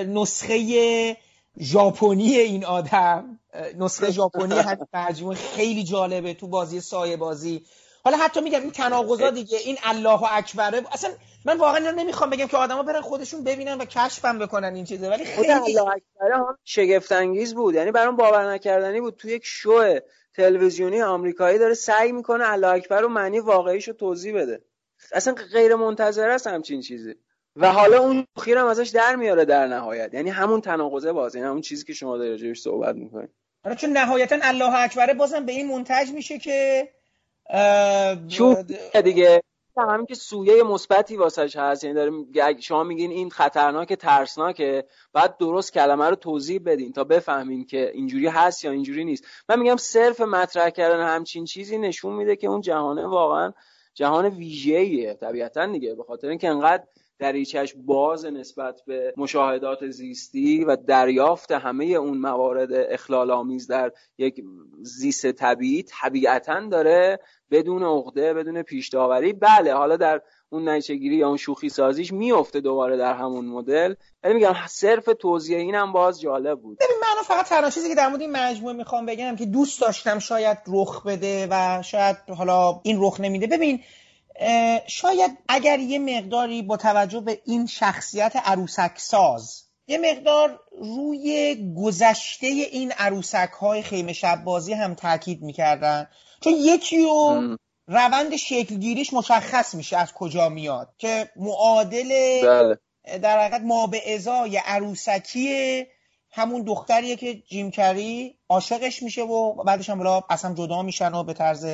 نسخه ژاپنی این آدم. نسخه ژاپنی مجموعه خیلی جالبه تو بازی سایه بازی. حالا حتی میگم این تناقضا دیگه این الله اکبره. اصلا من واقعا نمی‌خوام بگم که آدما برن خودشون ببینن و کشفم بکنن این چیزه ولی خیلی الله هم شگفت انگیز بود. یعنی برام باور نکردنی بود. تو یک شو تلویزیونی آمریکایی داره سعی می‌کنه الله اکبر رو معنی واقعیشو توضیح بده. اصلا غیر منتظر است همچین چیزی. و حالا اون خیرم ازش در میاره در نهایت. یعنی همون تناقضه باز یعنی همون چیزی که شما دارید راجعش صحبت می‌کنید آره چون نهایتا الله اکبره بازم به این منتج میشه که چون دیگه. همین که سویه مثبتی واسش هست. یعنی داره شما میگین این خطرناک ترسناکه بعد درست کلمه رو توضیح بدین تا بفهمین که اینجوری هست یا اینجوری نیست. من میگم صرف مطرح کردن همچین چیزی نشون میده که اون جهانه واقعا جهان ویژه‌ایه. طبیعتا دیگه به خاطر اینکه انقدر دریچش باز نسبت به مشاهدات زیستی و دریافت همه اون موارد اخلال آمیز در یک زیست طبیعی طبیعتا داره بدون عقده بدون پیش داوری بله حالا در اون نتیجه گیری یا اون شوخی سازیش میفته دوباره در همون مدل. ولی میگم صرف توضیح اینم باز جالب بود. ببین من فقط تنها چیزی که در مورد این مجموعه می‌خوام بگم که دوست داشتم شاید رخ بده و شاید حالا این رخ نمیده. ببین شاید اگر یه مقداری با توجه به این شخصیت عروسک ساز یه مقدار روی گذشته این عروسک های خیمه شب بازی هم تاکید می‌کردن چون یکی و روند شکلگیریش مشخص میشه از کجا میاد که معادل بله. در حقیقت ما به ازای عروسکی همون دختریه که جیمکری عاشقش میشه و بعدش هم اصلا جدا میشن و به طرز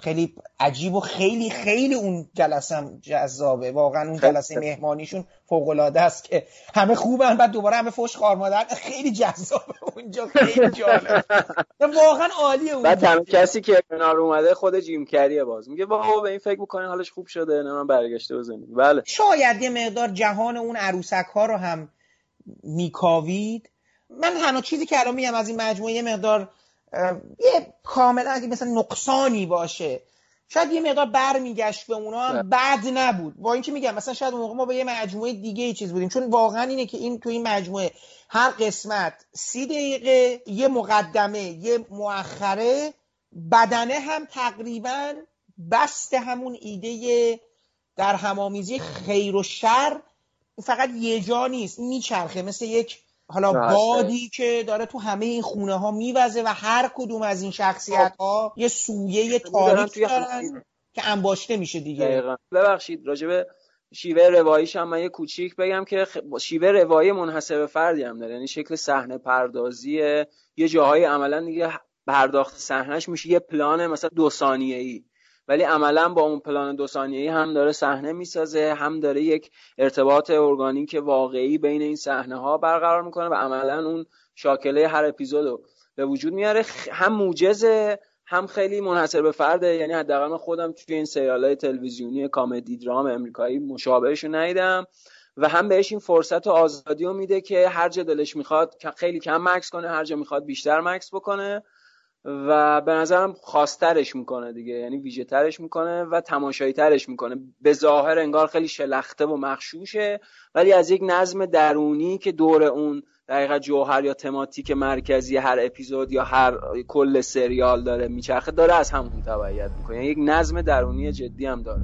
خیلی عجیب و خیلی خیلی اون جلسه هم جذابه. واقعا اون جلسه مهمانیشون فوق العاده است که همه خوبن بعد دوباره همه فوش خار مادر. خیلی جذابه اونجا خیلی جالب واقعا عالیه اون بعد همه کسی که کنار اومده خود جیم کریه باز. میگه بابا به این فکر می‌کنین حالش خوب شده نه من برگشته بزنیم بله. شاید یه مقدار جهان اون عروسک ها رو هم میکاوید. من تنها چیزی که الان میگم از این مجموعه یه مقدار یه کاملا اگه مثلا نقصانی باشه. شاید یه مقدار برمیگشت به اونا هم بد نبود. با اینکه میگم مثلا شاید اون موقع ما به یه مجموعه دیگه ای چیز بودیم. چون واقعا اینه که این تو این مجموعه هر قسمت سی دقیقه یه مقدمه یه مؤخره بدنه هم تقریبا بست همون ایده در همامیزی خیر و شر. فقط یه جا نیست میچرخه. مثل یک حالا بادی که داره تو همه این خونه ها میوزه و هر کدوم از این شخصیت ها یه سویه تاریخ دارن که انباشته میشه دیگه. دقیقا. ببخشید راجبه شیوه رواییش هم من یه کوچیک بگم که شیوه روایی منحصر فردی هم داره. یعنی شکل صحنه پردازیه یه جاهای عملا دیگه پرداخت صحنهش میشه. یه پلان مثلا دو ثانیه ای ولی عملا با اون پلان دو ثانیه‌ای هم داره صحنه می‌سازه هم داره یک ارتباط ارگانیک واقعی بین این صحنه ها برقرار می‌کنه و عملا اون شاکله هر اپیزود رو به وجود میاره. هم موجزه هم خیلی منحصر به فرده. یعنی حداقل من خودم توی این سریال های تلویزیونی کامدی درام امریکایی مشابهش رو ندیدم و هم بهش این فرصت و آزادی رو میده که هر جا دلش می‌خواد خیلی کم مکس کنه هر جا می‌خواد بیشتر مکس بکنه. و به نظرم خواسترش می‌کنه دیگه. یعنی ویژه ترش می‌کنه و تماشایی ترش می‌کنه. به ظاهر انگار خیلی شلخته و مخشوشه ولی از یک نظم درونی که دور اون دقیقا جوهر یا تماتیک مرکزی هر اپیزود یا هر کل سریال داره میچرخه داره از همون تبعیت می‌کنه. یعنی یک نظم درونی جدی هم داره.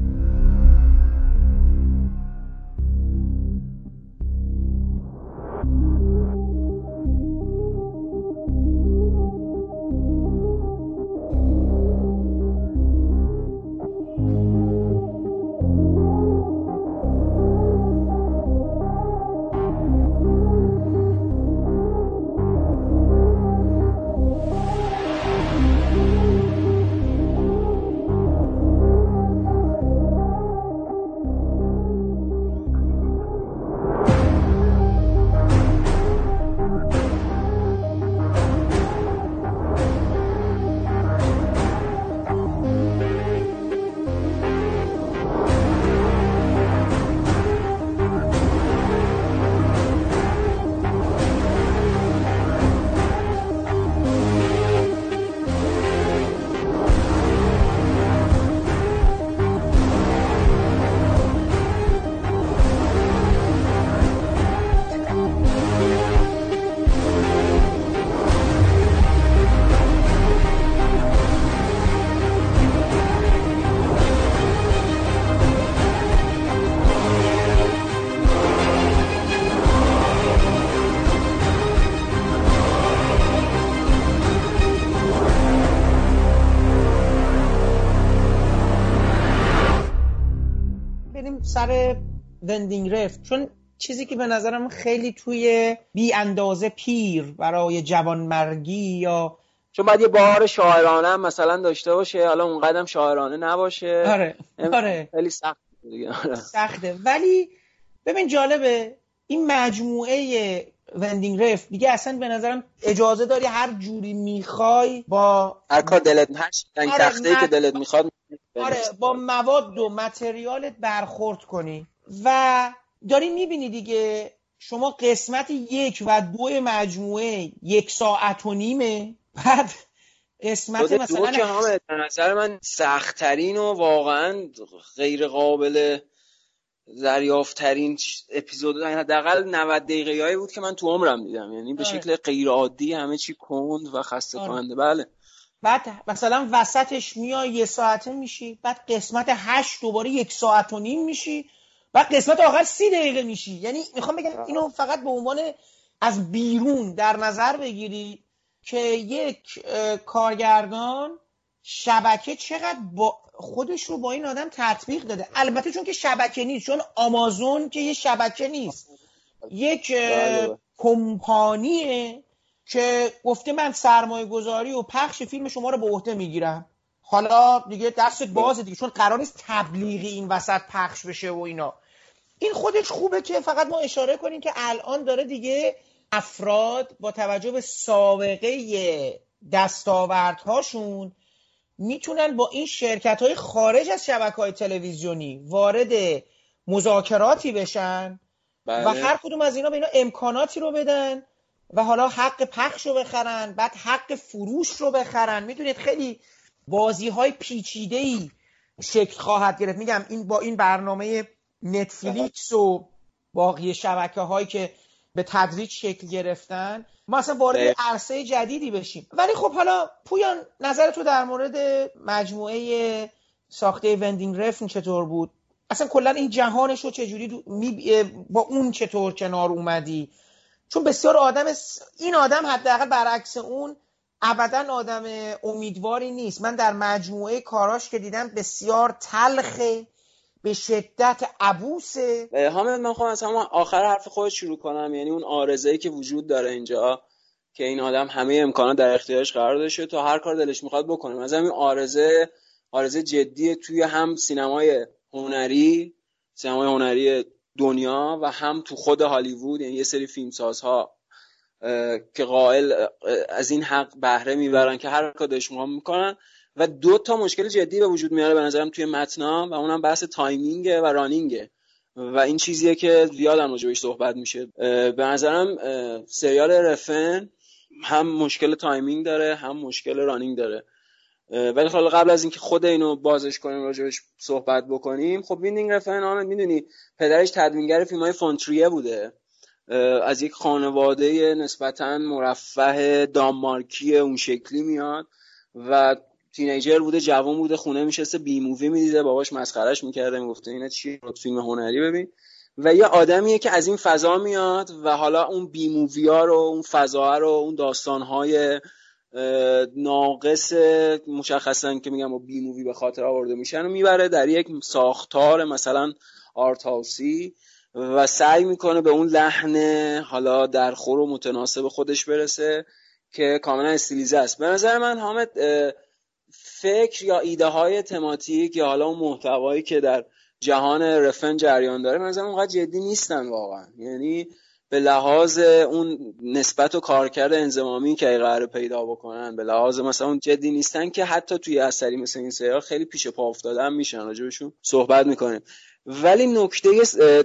وندینگ رفت چون چیزی که به نظرم خیلی توی بی اندازه پیر برای جوانمرگی یا چون باید یه بار شاعرانه هم مثلا داشته باشه حالا اون قدم شاعرانه نباشه. آره آره. خیلی سخت سخته. ولی ببین جالبه این مجموعه وندینگ رفت دیگه اصلا به نظرم اجازه داری هر جوری می‌خوای با هر کار دلت هشت آره تخته که دلت می‌خواد. آره با مواد و متریالت برخورد کنی. و داری می‌بینی دیگه شما قسمت یک و دو مجموعه یک ساعت و نیمه بعد قسمت مثلا که به نظر من سختترین و واقعا غیر قابل دریافتترین اپیزود حداقل 90 دقیقه هایی بود که من تو عمرم دیدم یعنی به آره. شکل غیر عادی همه چی کند و خسته آره. کننده بله بعد مثلا وسطش میای یه ساعته میشی بعد قسمت هشت دوباره یک ساعت و نیم میشی بعد قسمت آخر سی دقیقه میشی. یعنی می‌خوام بگم اینو فقط به عنوان از بیرون در نظر بگیری که یک کارگردان شبکه چقدر با خودش رو با این آدم تطبیق داده. البته چون که شبکه نیست چون آمازون که یه شبکه نیست. یک اه، بله. کمپانیه که گفته من سرمایه گذاری و پخش فیلم شما رو به عهده می‌گیرم. حالا دیگه دستت بازه دیگه چون قرار نیست تبلیغی این وسط پخش بشه و اینا. این خودش خوبه که فقط ما اشاره کنیم که الان داره دیگه افراد با توجه به سابقه دستاوردهاشون می‌تونن با این شرکت های خارج از شبکه های تلویزیونی وارد مذاکراتی بشن بله. و هر کدوم از اینا به اینا امکاناتی رو بدن و حالا حق پخش رو بخرن بعد حق فروش رو بخرن می‌دونید خیلی بازی های پیچیده ای شکل خواهد گرفت میگم این با این برنامه نتفلیکس و باقی شبکه هایی که به تدریج شکل گرفتن ما اصلا وارد. عرصه جدیدی بشیم. ولی خب حالا پویان نظر تو در مورد مجموعه ساخته وندینگ رفن چطور بود؟ اصلا کلا این جهانش رو چجوری با اون چطور کنار اومدی؟ چون بسیار آدم این آدم حداقل برعکس اون ابدا آدم امیدواری نیست. من در مجموعه کاراش که دیدم بسیار تلخه به شدت عبوسه. حامد من خواهم از همون آخر حرف خودت شروع کنم. یعنی اون آرزه‌ای که وجود داره اینجا که این آدم همه امکانات در اختیارش قرار داشته تا هر کار دلش می‌خواد بکنه. مثلا این آرزه آرزه جدیه توی هم سینمای هنری سینمای هنری دنیا و هم تو خود هالیوود یعنی یه سری فیلمسازها که قائل از این حق بهره می‌برن که هر کار دلشون می‌کنن. و دو تا مشکل جدی به وجود میاره به نظرم توی متنا و اونم بحث تایمینگه و رانینگه. و این چیزیه که زیاد هم راجع بهش صحبت میشه. به نظرم سریال رفن هم مشکل timing داره هم مشکل running داره. ولی حالا قبل از اینکه خود اینو بازش کنیم راجبش صحبت بکنیم خب ویندینگ رفن آمد می‌دونی پدرش تدوینگر فیلم های فون تریه بوده. از یک خانواده نسبتا مرفه دانمارکی اون شکلی میاد و teenager بوده جوان بوده خونه میشسته B movie می‌دیده باباش مسخرش می‌کرده می‌گفته اینا رو فیلم هنری ببین. و یه آدمیه که از این فضا میاد و حالا اون B movie ها رو اون فضا رو اون داستان های ناقص مشخصا که میگم با بی مووی به خاطر آورده میشن و می‌بره در یک ساختار مثلا آرت هاوسی و سعی می‌کنه به اون لحن حالا در خور و متناسب خودش برسه که کاملا استیلیزه است. به نظر من حامد فکر یا ایده های تماتیک یا حالا اون محتوایی که در جهان رفن جریان داره نظرم اونقدر جدی نیستن واقعا. یعنی به لحاظ اون نسبت و کارکرد انضمامی که قرار پیدا بکنن به لحاظ مثلا اون جدی نیستن که حتی توی اثری مثل این سریال خیلی پیش پا افتادن میشن راجبشون صحبت می‌کنیم. ولی نکته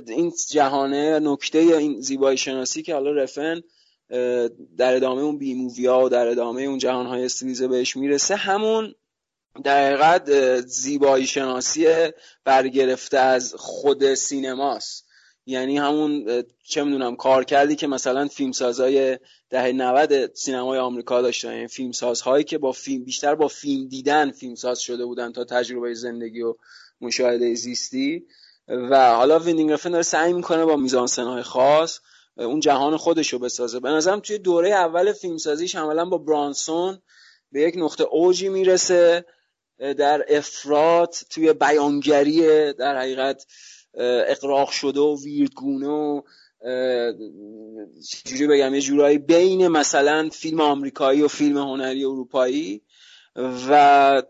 این جهانه نکته این زیبایی شناسی که حالا رفن در ادامه اون بی مووی ها و در ادامه اون جهان های استیلیزه بهش می‌رسه همون در زیبایی شناسی برگرفته از خود سینماست. یعنی همون چه می‌دونم کار کردی که مثلا فیلمسازای دهه 90 سینمای آمریکا داشتن. یعنی فیلمسازهایی که با فیلم بیشتر با فیلم دیدن فیلمساز شده بودن تا تجربه زندگی و مشاهده زیستی. و حالا ویندینگ رفن داره سعی می‌کنه با میزانسنهای خاص اون جهان خودش رو بسازه. به نظرم توی دوره اول فیلمسازیش عملا با برانسون به یک نقطه اوجی می‌رسه. در افراد توی بیانگری در حقیقت اقراق شده و ویرگونه و چجوری بگم یه جورایی بین مثلا فیلم آمریکایی و فیلم هنری اروپایی و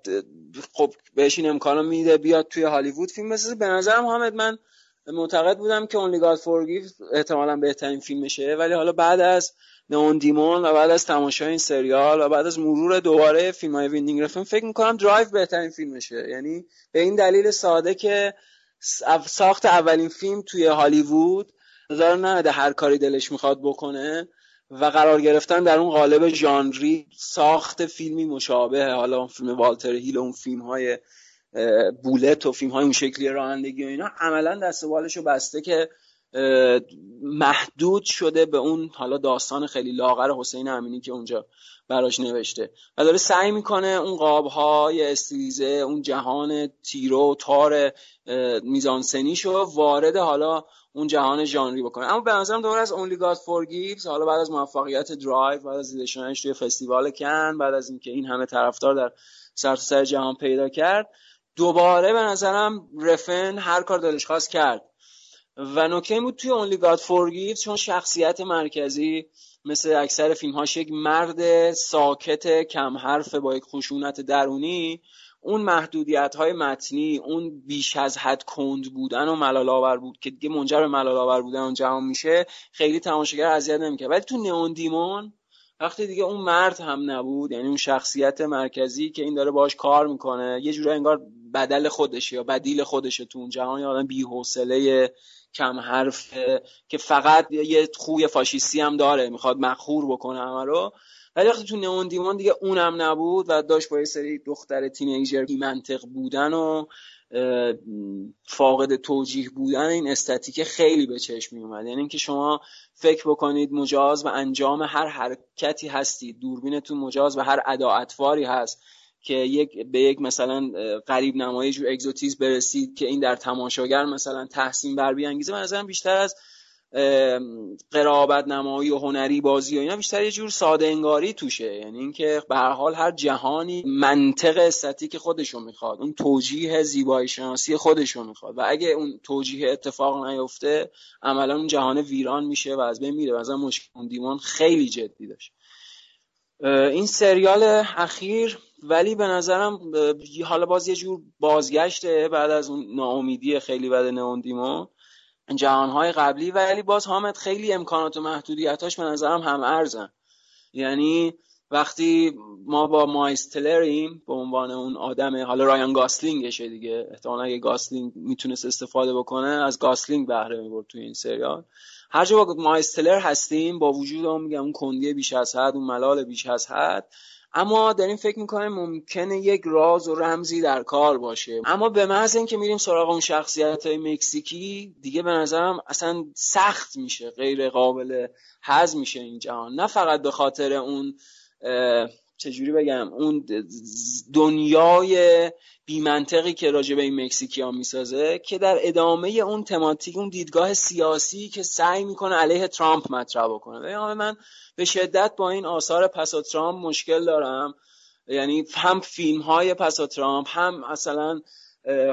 خب بهش این امکانو میده بیاد توی هالیوود فیلم بسازه. به نظرم حامد من معتقد بودم که Only God Forgives احتمالا بهترین فیلمشه ولی حالا بعد از Neon Demon و بعد از تماشای این سریال و بعد از مرور دوباره فیلم های ویندینگ رفن فکر می‌کنم درایو بهترین فیلمشه. یعنی به این دلیل ساده که ساخت اولین فیلم توی هالیوود. نظر نده هر کاری دلش می‌خواد بکنه و قرار گرفتن در اون قالب ژانری ساخت فیلمی مشابه حالا اون فیلم والتر هیل و اون فیلم های بولت و فیلم های اون شکلی رانندگی و اینا. عملا دست بالشو بسته که محدود شده به اون حالا داستان خیلی لاغر حسین امینی که اونجا براش نوشته. و داره سعی می‌کنه اون قابهای استیزه اون جهان تیرو و تار میزانسنیشو وارد حالا اون جهان ژانری بکنه. اما به نظرم دور از Only God Forgives حالا بعد از موفقیت درایو بعد از دیدشونش توی فستیوال کن بعد از اینکه این همه طرفدار در سراسر جهان پیدا کرد دوباره به نظرم رفن هر کار دلش خواست کرد. و نکته بود توی Only God Forgives چون شخصیت مرکزی مثل اکثر فیلم هاش یک مرد ساکت کم حرف با یک خشونت درونی اون محدودیت های متنی اون بیش از حد کند بودن و ملال آور بود که دیگه منجر به ملال آور بودن اون جهان میشه خیلی تماشاگر اذیت نمی‌کنه ولی تو نئون دیمون وقتی دیگه اون مرد هم نبود یعنی اون شخصیت مرکزی که این داره باش کار می‌کنه یه جورایی انگار بدل خودشه یا بدیل خودشه تو اون جهان آدم بی‌حوصله کم حرف که فقط یه خوی فاشیستی هم داره می‌خواد مخور بکنه همه رو. ولی وقتی تو نئون دیمان دیگه اونم نبود و داشت با یه سری دختر تینیجر بی منطق بودن و فاقد توجیه بودن این استاتیک خیلی به چشم می اومد یعنی اینکه شما فکر بکنید مجاز و انجام هر حرکتی هستید. دوربینتون مجاز و هر ادا اطواری هست. که یک به یک مثلا قریب نمایی جور اگزوتیز برسید که این در تماشاگر مثلا تحسین بر بیانگیزه من بیشتر از قرابت نمایی و هنری بازی و اینا بیشتر یه جور ساده انگاری توشه. یعنی اینکه به هر حال هر جهانی منطق استاتیک خودشو می‌خواد اون توجیه زیبایی شناسی خودشو می‌خواد. و اگه اون توجیه اتفاق نیفته عملا اون جهان ویران میشه و از بین میره. مثلا مشکل دیوان خیلی جدی داشت. این سریال اخیر ولی به نظرم حالا باز یه جور بازگشته بعد از اون ناامیدی خیلی بد Neon Demon جهانهای قبلی. ولی باز حامد خیلی امکانات و محدودیتاش به نظرم هم ارزن. یعنی وقتی ما با مایلز تلریم به عنوان اون آدم حالا رایان گاسلینگشه دیگه. احتمالا اگه گاسلینگ می‌تونست استفاده بکنه از گاسلینگ بهره می‌برد توی این سریال. هر جا با مایستلر هستیم با وجود اون میگم اون کندی بیش از حد اون ملال بیش از حد اما داریم فکر می‌کنیم ممکنه یک راز و رمزی در کار باشه. اما به محض اینکه میریم سراغ اون شخصیت های مکزیکی دیگه به نظرم اصلا سخت میشه غیر قابل هضم میشه این جهان. نه فقط به خاطر اون چجوری بگم اون دنیای بیمنطقی که راجع به این مکزیکی ها می‌سازه که در ادامه اون تماتیک اون دیدگاه سیاسی که سعی می‌کنه علیه ترامپ مطرح بکنه. من به شدت با این آثار پسا ترامپ مشکل دارم. یعنی هم فیلم های پسا ترامپ هم مثلا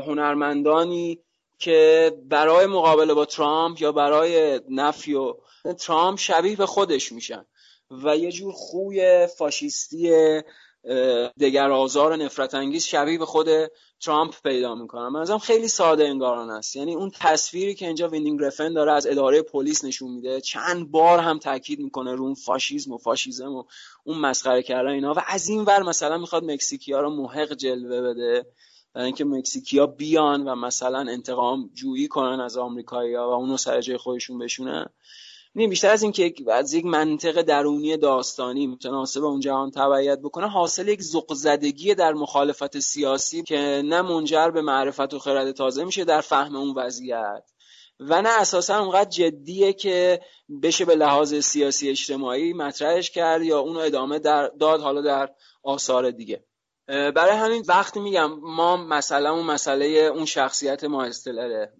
هنرمندانی که برای مقابله با ترامپ یا برای نفی و ترامپ شبیه به خودش میشن و یه جور خوی فاشیستی دگر آزار نفرت انگیز شبیه به خود ترامپ پیدا می‌کنن. به نظرم خیلی ساده انگاران است. یعنی اون تصویری که اینجا ویندینگ رفن داره از اداره پلیس نشون میده چند بار هم تاکید می‌کنه رو اون فاشیسم و فاشیزم و اون مسخره کردن اینا. و از این ور مثلا می‌خواد مکزیکیا رو محق جلوه بده برای اینکه مکزیکیا بیان و مثلا انتقام جویی کنن از آمریکایی‌ها و اونو سر جای خودشون بشونن. نه بیشتر از اینکه از یک منطق درونی داستانی متناسب اون جهان تبعیت بکنه حاصل یک زدگی در مخالفت سیاسی که نه منجر به معرفت و خرد تازه میشه در فهم اون وضعیت. و نه اساسا اونقدر جدیه که بشه به لحاظ سیاسی اجتماعی مطرحش کرد یا اونو ادامه در داد حالا در آثار دیگه. برای همین وقتی میگم ما مثلا اون مسئله اون شخصیت ما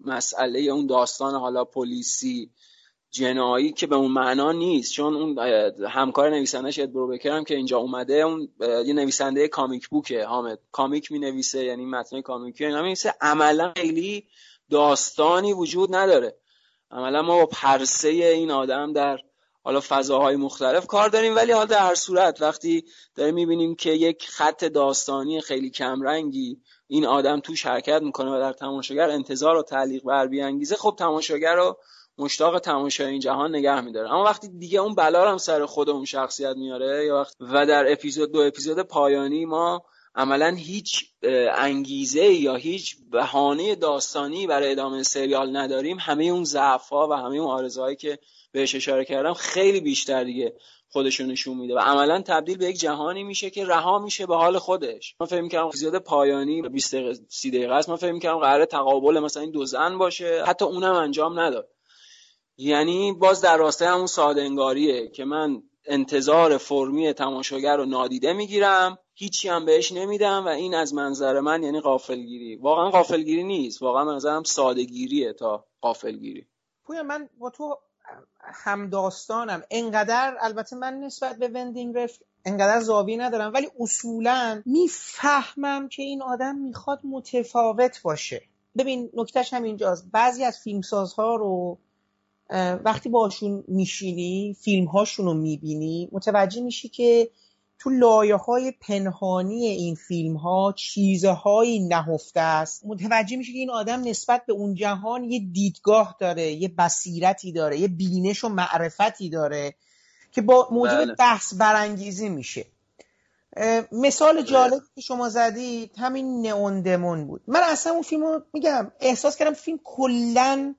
مسئله اون داستان حالا پلیسی جنایی که به اون معنا نیست. چون اون همکار نویسندش ادبرو بکر هم که اینجا اومده اون یه نویسنده کامیک بوکه حامد. کامیک می نویسه یعنی متن کامیکی. اینا می نویسه عملا خیلی داستانی وجود نداره. عملا ما با پرسه این آدم در حالا فضاهای مختلف کار داریم ولی حالا در هر صورت وقتی داریم می‌بینیم که یک خط داستانی خیلی کمرنگی این آدم توش حرکت می‌کنه و در تماشاگر انتظار و تعلیق بر بیانگیزه خب تماشاگر رو مشتاق تماشای این جهان نگه میداره. اما وقتی دیگه اون بلا هم سر خود اون شخصیت میاره یا وقت و در اپیزود دو اپیزود پایانی ما عملا هیچ انگیزه یا هیچ بهانه داستانی برای ادامه سریال نداریم. همه اون ضعف و همه اون آرزوهایی که بهش اشاره کردم خیلی بیشتر دیگه خودشون نشون میده. و عملا تبدیل به یک جهانی میشه که رها میشه به حال خودش. من فکر می‌کردم زیاد پایانی 20 دقیقه 30 دقیقه است. من فکر می‌کردم قرار تقابل مثلا این دو زن باشه. حتی اونم انجام نداد. یعنی باز در راستای همون ساده انگاریه که من انتظار فرمی تماشاگر رو نادیده می‌گیرم هیچی هم بهش نمیدم و این از منظر من یعنی قافلگیری واقعا قافلگیری نیست واقعا منظرم سادهگیریه تا قافلگیری پویا من با تو هم داستانم انقدر البته من نسبت به وندینگ رفت انقدر زاویه ندارم ولی اصولا می‌فهمم که این آدم می‌خواد متفاوت باشه. ببین نکتهش هم اینجاست بعضی از فیلمسازها رو وقتی باشون میشینی فیلم هاشون رو می‌بینی متوجه میشی که تو لایه های پنهانی این فیلم ها چیزهایی نهفته است. متوجه میشه که این آدم نسبت به اون جهان یه دیدگاه داره یه بصیرتی داره یه بینش و معرفتی داره که با موجب بله. بحث برانگیزی میشه. مثال جالب که شما زدید همین Neon Demon بود. من اصلا اون فیلم رو میگم احساس کردم فیلم کلا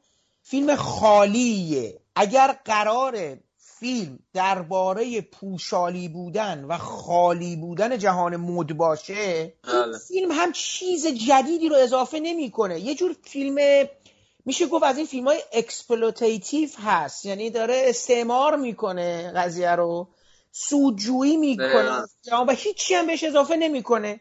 فیلم خالیه. اگر قرار فیلم درباره پوشالی بودن و خالی بودن جهان مد باشه این بله. فیلم هم چیز جدیدی رو اضافه نمی‌کنه. یه جور فیلم میشه گفت از این فیلم های exploitative هست. یعنی داره استثمار می‌کنه قضیه رو سودجویی می‌کنه. و هیچی هم بهش اضافه نمی‌کنه.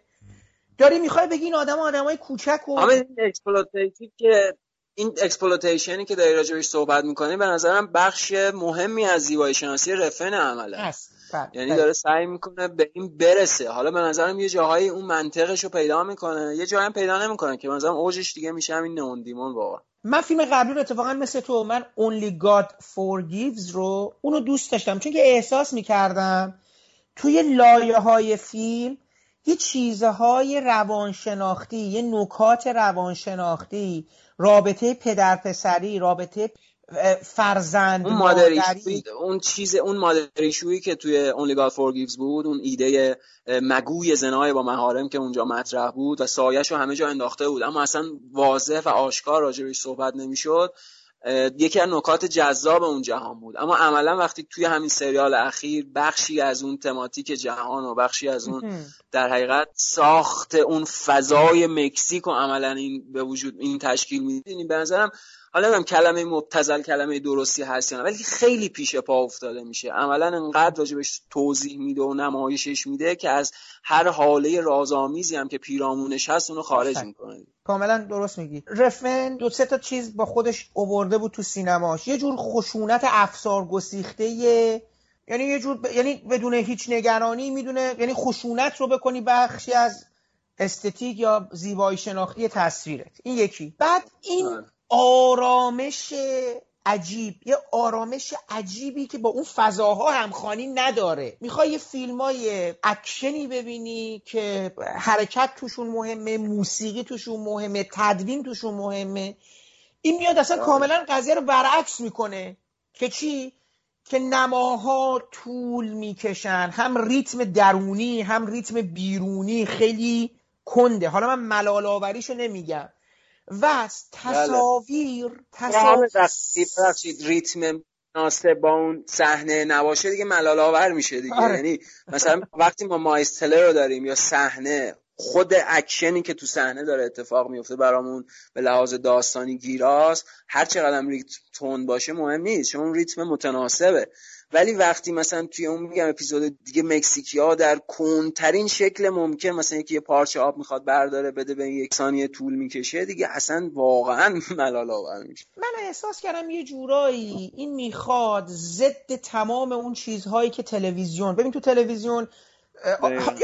داری می‌خوای بگی این آدم آدم های کوچک و exploitative که این exploitation ی که داری راجبش صحبت می‌کنی به نظرم بخش مهمی از زیبایی شناسی رفن عمله. هست. بله. یعنی بله. داره سعی می‌کنه به این برسه. حالا به نظرم یه جاهایی اون منطقش رو پیدا می‌کنه. یه جایی هم پیدا نمی‌کنه که به نظرم اوجش دیگه میشه همین Neon Demon واقعا. من فیلم قبلی رو اتفاقا مثل تو من Only God Forgives رو اونو دوست داشتم. چون که احساس می‌کردم توی لایه های فیلم یه چیزهای روانشناختی یه نکات روانشناختی رابطه پدر پسری رابطه فرزند اون مادری. اون چیز اون مادری شویی که توی Only God Forgives بود اون ایده مگوی زنای با محارم که اونجا مطرح بود و سایش رو همه جا انداخته بود. اما اصلا واضح و آشکار راجبش صحبت نمی‌شد. یکی از نکات جذاب اون جهان بود. اما عملا وقتی توی همین سریال اخیر بخشی از اون تماتیک جهان و بخشی از اون در حقیقت ساخت اون فضای مکزیک و عملا این به وجود این تشکیل میدین به نظرم حالا نمی‌دونم کلمه مبتزل کلمه درستی هست یا نه ولی خیلی پیش پا افتاده میشه. عملا انقدر راجبش توضیح میده و نمایشش میده که از هر حاله رازآمیزی هم که پیرامونش هست اونو خارج می‌کنه. کاملا درست میگی. رفن دو سه تا چیز با خودش اوورده بود تو سینماش. یه جور خشونت افسار گسیخته یعنی یه جور ب... یعنی بدون هیچ نگرانی می‌دونه یعنی خشونت رو بکنی بخشی از استتیک یا زیبایی شناختی تصویرت. این یکی. بعد این آرامش عجیب یه آرامش عجیبی که با اون فضاها همخوانی نداره. می‌خوای یه فیلم های اکشنی ببینی که حرکت توشون مهمه موسیقی توشون مهمه تدوین توشون مهمه. این میاد اصلا کاملا قضیه رو برعکس می‌کنه. که چی؟ که نماها طول می‌کشن. هم ریتم درونی هم ریتم بیرونی خیلی کنده. حالا من ملال آوریشو نمیگم. و تصاویر تصاویر. بخشید ریتم مناسب با اون صحنه نباشه دیگه ملال آور میشه دیگه. آره. یعنی مثلا وقتی ما مایستله رو داریم یا صحنه خود اکشنی که تو صحنه داره اتفاق میفته برامون به لحاظ داستانی گیراست هر چقدر ریتم تون باشه مهم نیست. چون ریتم متناسبه. ولی وقتی مثلا توی اون میگم اپیزود دیگه مکزیکی ها در کنترین شکل ممکن مثلا یکی یه پارچه آب می‌خواد برداره بده به یک ثانیه طول می‌کشه دیگه اصلا واقعا ملال آور میشه. من احساس کردم یه جورایی این می‌خواد ضد تمام اون چیزهایی که تلویزیون. ببین تو تلویزیون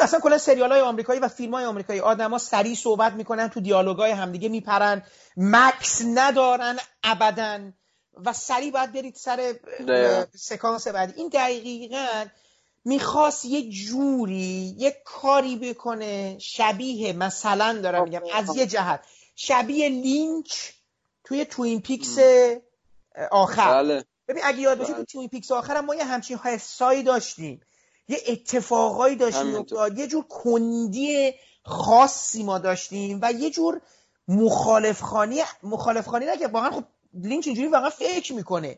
اصلا کلا سریال های آمریکایی و فیلم های آمریکایی آدما سریع صحبت می‌کنن تو دیالوگای همدیگه میپرن. مکث ندارن ابدا. و سریع باید برید سر سکانس بعدی. این دقیقا می‌خواست یه جوری یه کاری بکنه شبیه مثلا دارم میگم از یه جهت. شبیه لینچ توی Twin Peaks آخر. بله. ببین اگه یاد باشه تو Twin Peaks آخر هم ما یه همچین حسایی داشتیم. یه اتفاقایی داشتیم یه جور کندی خاصی ما داشتیم و یه جور مخالف خوانی مخالف خوانی نه که واقعا خب لینچ اینجوری واقعا فکر می‌کنه.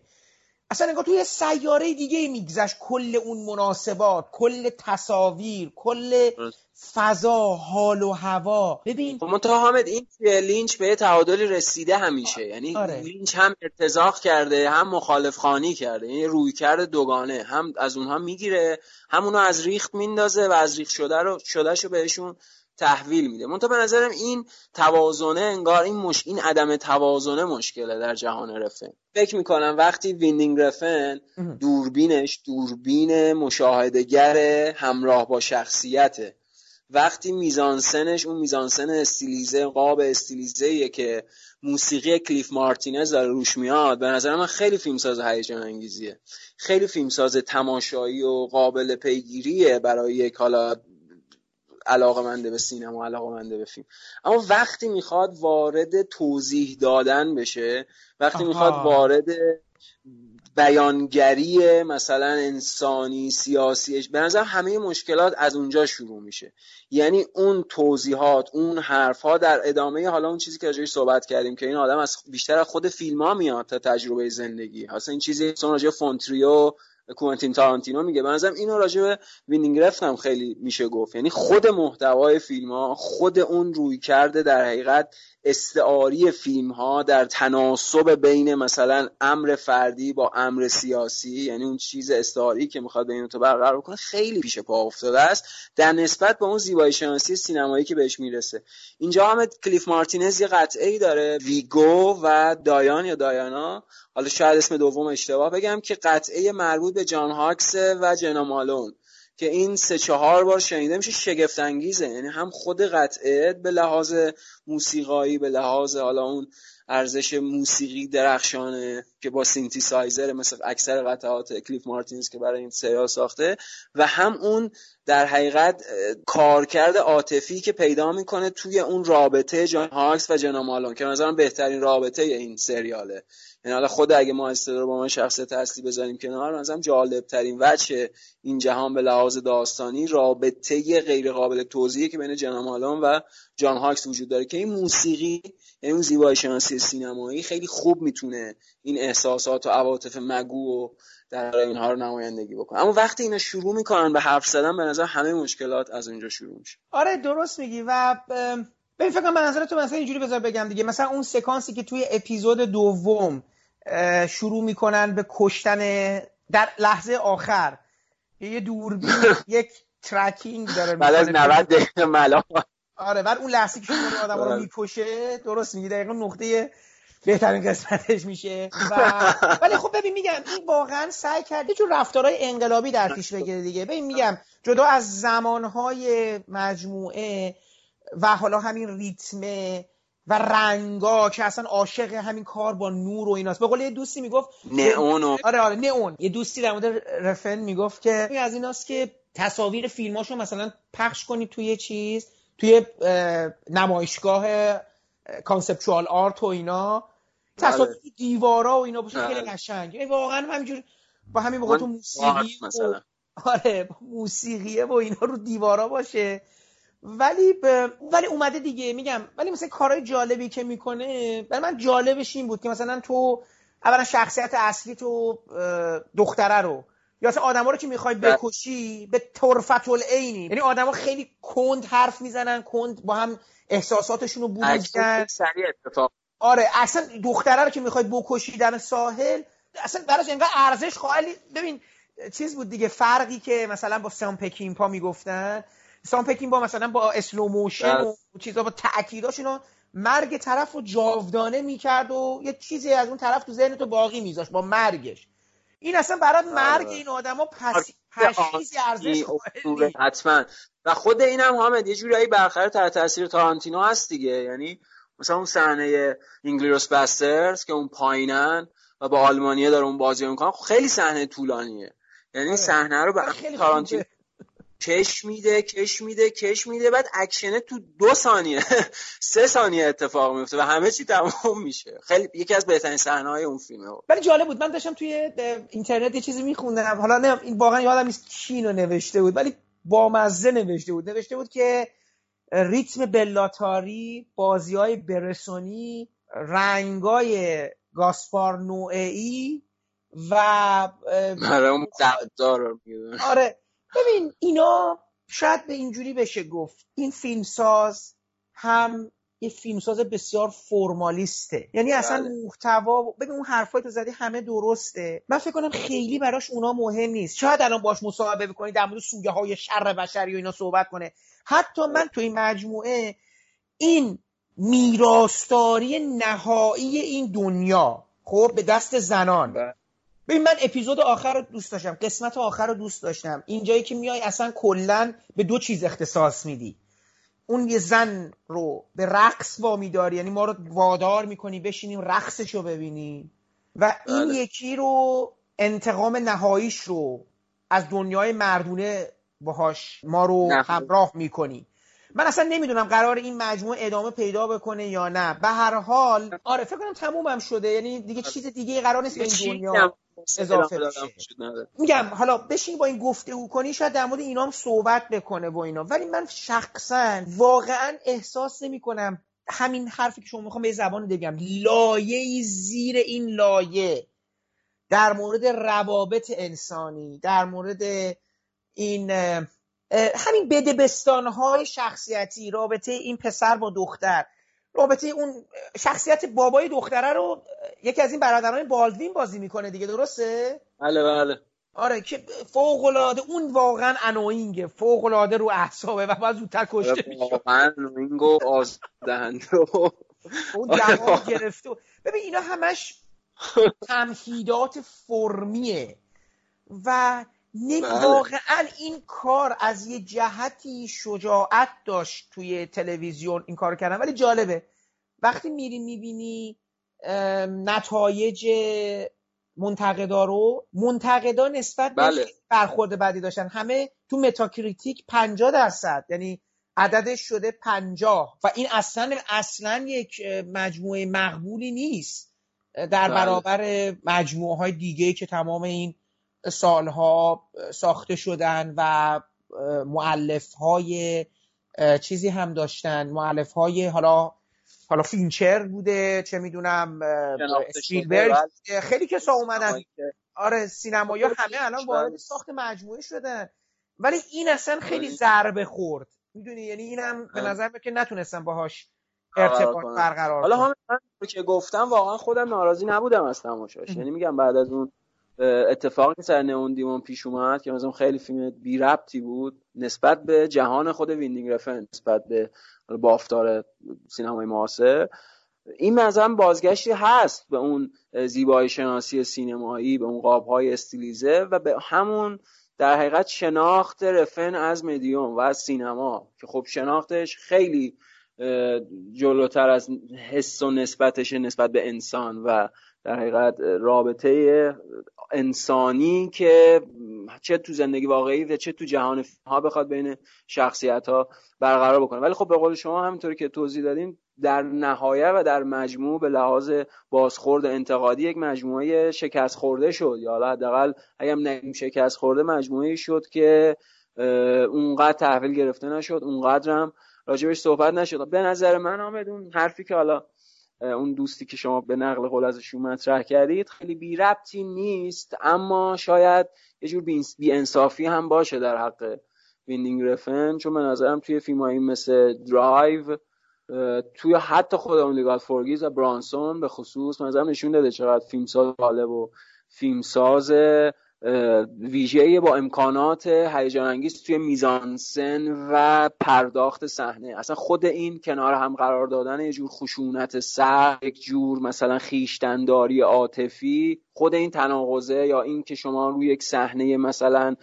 اصلا انگار توی سیاره دیگه میگذشت. کل اون مناسبات کل تصاویر کل فضا حال و هوا. ببین خب منتها حامد این لینچ به تعادلی رسیده همیشه. یعنی آره. لینچ هم ارتزاق کرده هم مخالف خوانی کرده. یعنی رویکرد دوگانه. هم از اونها می‌گیره هم اونو از ریخت میندازه و از ریخت شده رو شدهشو بهشون تحویل میده. منتها به نظرم این توازنه انگار این مش این عدم توازنه مشکله در جهان رفن فکر می‌کنم وقتی ویندینگ رفن دوربینش دوربین مشاهدگر همراه با شخصیته وقتی میزانسنش اون میزانسن استیلیزه قاب استیلیزه که موسیقی کلیف مارتینز داره روش میاد به نظر من خیلی فیلمساز هیجان انگیزیه. خیلی فیلمساز تماشایی و قابل پیگیریه برای یک حالا علاقه منده به سینما علاقه منده به فیلم. اما وقتی می‌خواد وارد توضیح دادن بشه وقتی آها. می‌خواد وارد بیانگری مثلا انسانی سیاسیش به نظر همه مشکلات از اونجا شروع میشه. یعنی اون توضیحات اون حرفها در ادامه حالا اون چیزی که راجعش صحبت کردیم که این آدم از بیشتر از خود فیلم ها میاد تا تجربه زندگی. اصلا این چیزی مثلا راجع فونتریو کوانتین تارانتینو میگه. به نظرم اینو راجع به ویندینگ رفن هم خیلی میشه گفت. یعنی خود محتوای فیلم ها خود اون رویکرد در حقیقت استعاری فیلم ها در تناسب بین مثلا امر فردی با امر سیاسی یعنی اون چیز استعاری که می‌خواد بین تو برقرار کنه خیلی پیش پا افتاده است. در نسبت به اون زیبایی شناسی سینمایی که بهش می‌رسه. اینجا هم کلیف مارتینز یه قطعه ای داره. ویگو و دایان یا دایانا. حالا شاید اسم دوم اشتباه بگم که قطعه مربوط به جان هاکس و جنا مالون که این سه چهار بار شنیده میشه شگفت انگیزه یعنی هم خود قطعه به لحاظ موسیقایی به لحاظ حالا اون ارزش موسیقی درخشانه که با سینتی سایزر مثل اکثر قطعات کلیف مارتینز که برای این سریال ساخته و هم اون در حقیقت کارکرد عاطفی که پیدا می‌کنه توی اون رابطه جان هاکس و جنا مالون که مثلا بهترین رابطه این سریاله. یعنی حالا خود اگه ما استعداد رو با من شخصیت اصلی بذاریم کنار مثلا جالب ترین وجه این جهان به لحاظ داستانی رابطه غیر قابل توضیحی که بین جنا مالون و جان هاکس وجود داره. که این موسیقی یعنی اون زیبایی شناسی سینمایی خیلی خوب می‌تونه این احساسات و عواطف مگو و در اینها رو نمایندگی بکنه اما وقتی اینا شروع می‌کنن به حرف زدن به نظر همه مشکلات از اونجا شروع میشه. آره درست میگی. و ببین فکر کنم به نظر تو مثلا اینجوری بذار بگم دیگه. مثلا اون سکانسی که توی اپیزود دوم شروع می‌کنن به کشتن در لحظه آخر یه دوربین یک ترکینگ داره بعد از می‌کنه. 90 دقیقه ملال آره بعد اون لحظه که شما آدم رو آره. می‌کشه درست میگی. دقیقا نقطه بهترین قسمتش میشه. و ولی خب ببین میگم این واقعا سعی کرد یه جور رفتارهای انقلابی در پیش بگیره دیگه. ببین میگم جدا از زمانهای مجموعه و حالا همین ریتمه و رنگا که اصلا عاشق همین کار با نور و ایناست. به قول یه دوستی می‌گفت نئون آره آره نئون. یه دوستی در مورد رفن می‌گفت که این از ایناست که تصاویر فیلماشو مثلا پخش کنی توی چیز توی اه، نمایشگاه conceptual art و اینا. تصاویر بله. دیوارا و اینا باشه خیلی بله. قشنگ یعنی واقعا همینجور با همین من موسیقی مثلا آره موسیقیه و اینا رو دیوارا باشه ولی ب... ولی اومده دیگه میگم ولی مثلا کارهای جالبی که می‌کنه برای من جالبش این بود که مثلا تو اولا شخصیت اصلی تو دختره رو یا اصلا آدما رو که می‌خوای بله. بکشی به طرفة العینی یعنی آدما خیلی کند حرف می‌زنن کند با هم احساساتشون رو بروز اکشن میدن خیلی سریع اتفاق آره اصلا دختره رو که می‌خواید بکشی در ساحل اصلا براش انقدر ارزش قائل ببین چیز بود دیگه فرقی که مثلا با سام پکینپا می‌گفتن. سام پکینپا مثلا با اسلو موشن و چیزا با تاکیداش اینا مرگ طرف رو جاودانه می‌کرد و یه چیزی از اون طرف تو ذهن تو باقی میذاشت با مرگش. این اصلا برات مرگ این آدما پس پشیزی ارزش. حتما. و خود این هم حامد یه جورایی برخلاف تحت تاثیر تارانتینو هست دیگه. یعنی مثلا اون صحنه اینگلیروس باسترز که اون پایینن و با آلمانیه داره اون بازی می‌کنن خیلی صحنه طولانیه. یعنی این صحنه رو به آره، تارانتینو. کش میده کش میده کش میده بعد اکشنه تو دو ثانیه سه ثانیه اتفاق میفته و همه چی تمام میشه. خیلی یکی از بهترین صحنه های اون فیلمه. ولی جالب بود. من داشتم توی اینترنت یه چیزی میخوندم. حالا نه این واقعا یادم نیست کی اینو نوشته بود ولی بامزه نوشته بود. نوشته بود که ریتم بلاتاری بازی های برسونی رنگای گاسپار نوعی و آره. ببین اینا شاید به اینجوری بشه گفت. این فیلمساز هم یه فیلمساز بسیار فرمالیسته. یعنی اصلا بله. محتوا ببین اون حرفای تو زدی همه درسته. من فکر کنم خیلی براش اونا مهم نیست. شاید الان باش مصاحبه بکنی در مورد سوگه های شر بشری و اینا صحبت کنه. حتی من تو این مجموعه این میراستاری نهایی این دنیا خب به دست زنان. بله. ببین من اپیزود آخر رو دوست داشتم قسمت آخر رو دوست داشتم. اینجایی که میای اصلا کلا به دو چیز اختصاص میدی. اون یه زن رو به رقص وامی داری یعنی ما رو وادار می‌کنی بشینیم رقصش رو ببینیم و این بله. یکی رو انتقام نهاییش رو از دنیای مردونه باهاش ما رو. همراه می‌کنی من اصلا نمی‌دونم قرار این مجموعه ادامه پیدا بکنه یا نه. به هر حال آره فکر کنم تمومم شده. یعنی دیگه چیز دیگه قرار نیست به این دنیا اضافه بشه. میگم حالا بشین با این گفتگو کنی شاید در مورد اینام صحبت بکنه با اینا ولی من شخصا واقعا احساس نمی کنم همین حرفی که شما می‌خوام به زبان بگم. لایه زیر این لایه در مورد روابط انسانی در مورد این همین بدبستان های شخصیتی رابطه این پسر با دختر رابطه اون شخصیت بابای دختره رو یکی از این برادران بالدوین بازی می‌کنه دیگه درسته؟ بله بله. آره که فوق العاده اون واقعا انوینگه فوق العاده رو اعصابه و باید زودتر کشته میشه واقعا آزدهنده و اون دماغ گرفته ببین اینا همش تمهیدات فرمیه و نمی- بله. واقعا این کار از یه جهتی شجاعت داشت توی تلویزیون این کار کردن ولی جالبه وقتی میری می‌بینی نتایج منتقدا رو منتقدا نسبت بله. برخورد بدی داشتن همه تو متاکریتیک 50 درصد یعنی عددش شده 50 و این اصلا اصلا یک مجموعه مقبولی نیست در بله. برابر مجموعه های دیگه که تمام این سالها ساخته شدن و مؤلف های چیزی هم داشتن مؤلف های حالا حالا فینچر بوده چه می‌دونم سپیلبرگ بله. خیلی کسا اومدن آره سینمایی همه الان وارد. ساخت مجموعه شدن ولی این اصلا خیلی آره. ضربه خورد می‌دونی یعنی اینم به آره. نظر میاد که نتونستن باهاش ارتباط. برقرار حالا هم که گفتم واقعا خودم ناراضی نبودم از تماشاش. یعنی میگم بعد از اون اتفاقی که سر Neon Demon پیش اومد که مثلا خیلی فیلم بی ربطی بود نسبت به جهان خود ویندینگ رفن نسبت به بافتار سینمای معاصر. این مثلا بازگشتی هست به اون زیبایی شناسی سینمایی به اون قابهای استیلیزه و به همون در حقیقت شناخت رفن از مدیوم و از سینما که خب شناختش خیلی جلوتر از حس و نسبتش نسبت به انسان و در حقیقت رابطه انسانی که چه تو زندگی واقعی و چه تو جهان ها بخواد بین شخصیت ها برقرار بکنه. ولی خب به قول شما همینطوری که توضیح دادین در نهایت و در مجموع به لحاظ بازخورد انتقادی یک مجموعه شکست خورده شد. یا حداقل اگرم نگیم شکست خورده مجموعه شد که اونقدر تحویل گرفته نشد اونقدر هم راجبش صحبت نشد. به نظر من آمد اون حرفی که حالا اون دوستی که شما به نقل قول ازشون مطرح کردید خیلی بی ربطی نیست اما شاید یه جور بی انصافی هم باشه در حق ویندینگ رفن. چون به نظرم توی فیلمایی مثل درایو توی حتی خود Only God Forgives و برانسون به خصوص نظرم نشون داده چقدر فیلمساز جالب و فیلمساز اه، ویژه‌ای با امکانات هیجان انگیز توی میزانسن و پرداخت صحنه. اصلا خود این کنار هم قرار دادن یه جور خشونت سر یک جور مثلا خیشتنداری عاطفی خود این تناقضه یا این که شما روی یک صحنه مثلا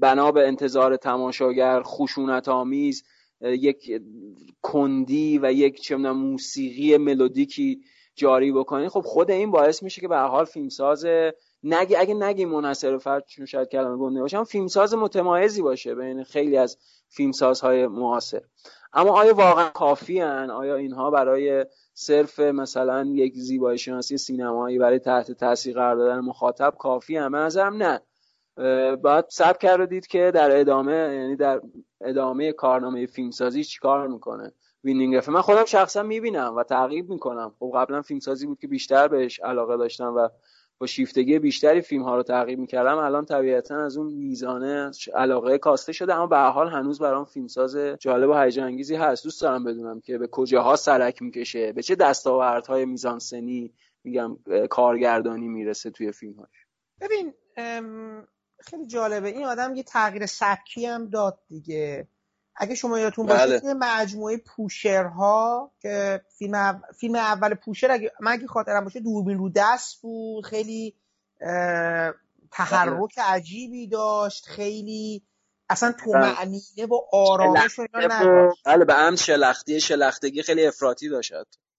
بنا به انتظار تماشاگر خشونت آمیز یک کندی و یک چه موسیقی ملودیکی جاری بکنید خب خود این باعث میشه که به حال فیلمساز نگی اگه نگی منحصر فرد چون شاید کلمه گنده اما فیلمساز متمایزی باشه بین خیلی از فیلمسازهای معاصر. اما آیا واقعا کافی هن؟ آیا اینها برای صرف مثلا یک زیبایی شناسی سینمایی برای تحت تاثیر قرار دادن مخاطب کافی هم نظرم نه. بعد سب کرد دید که در ادامه یعنی در ادامه کارنامه فیلمسازی چیکار می‌کنه. وینینگ من خودم شخصا می‌بینم و تعقیب می‌کنم. خب قبلا فیلمسازی بود که بیشتر بهش علاقه داشتم و با شیفتگی بیشتری فیلم ها رو تعقیب می‌کردم. الان طبیعتا از اون میزانه علاقه کاسته شده اما به حال هنوز برام فیلمساز جالب و هیجان هست. دوست دارم بدونم که به کجاها سرک می‌کشه به چه دستاوردهای میزانسنی میگم کارگردانی می‌رسه توی فیلمهاش. ببین خیلی جالبه. این آدم یه تغییر سبکی هم داد دیگه. اگه شما یادتون باشه بله. مجموعه پوشرها که فیلم اول, فیلم اول پوشر اگه من اگه خاطرم باشه دوربین رو دست بود خیلی تحرک عجیبی داشت خیلی اصلا تو بله. معنیه و آرامش و اینا نداشت. بله به هم شلختی شلختگی خیلی افراطی داشت.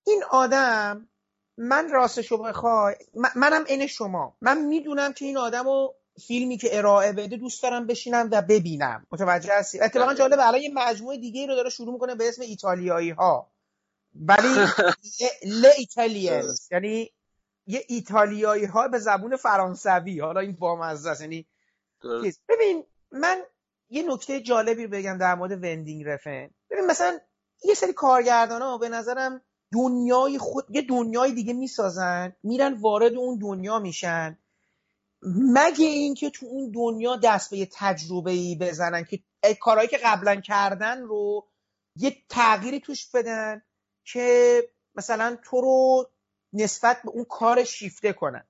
این آدم من راستشو بخوای من- منم عین شما. من می‌دونم که این آدم رو فیلمی که ارائه بده دوست دارم بشینم و ببینم. متوجه هستی؟ اتفاقا بله. جالب الان یه مجموعه دیگه رو داره شروع می‌کنه به اسم ایتالیایی ها ولی ل ایتالیانز. یعنی یه ایتالیایی ها به زبون فرانسوی. حالا این بامزه است. یعنی. ببین من یه نکته جالبی رو بگم در مورد وندینگ رفن. ببین مثلا یه سری کارگردان ها به نظرم دنیای خود یه دنیای دیگه می‌سازن میرن وارد اون دنیا میشن. مگه اینکه تو اون دنیا دست به یه تجربه ای بزنن که کارهایی که قبلا کردن رو یه تغییری توش بدن که مثلا تو رو نسبت به اون کار شیفته کنن.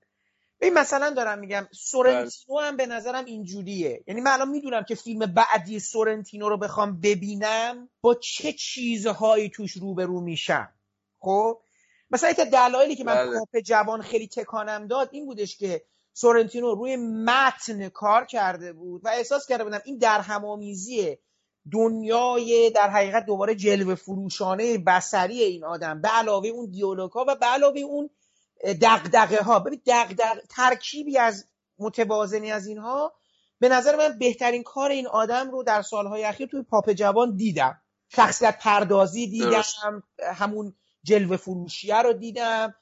ببین مثلا دارم میگم سورنتینو هم به نظرم اینجوریه. یعنی من الان می‌دونم که فیلم بعدی سورنتینو رو بخوام ببینم با چه چیزهایی توش روبرو میشم. خب؟ مثلا یک دلایلی که من بله. پاپ جوان خیلی تکانم داد این بودش که سورنتینو روی متن کار کرده بود و احساس کرده بودم این در همامیزی دنیای در حقیقت دوباره جلوه فروشانه بسری این آدم به علاوه اون دیالوگا و به علاوه اون دغدغه ها ببین دغدغه ترکیبی از متوازنی از اینها به نظر من بهترین کار این آدم رو در سالهای اخیر توی پاپ جوان دیدم. شخصیت پردازی دیدم. همون جلوه فروشیه رو دیدم.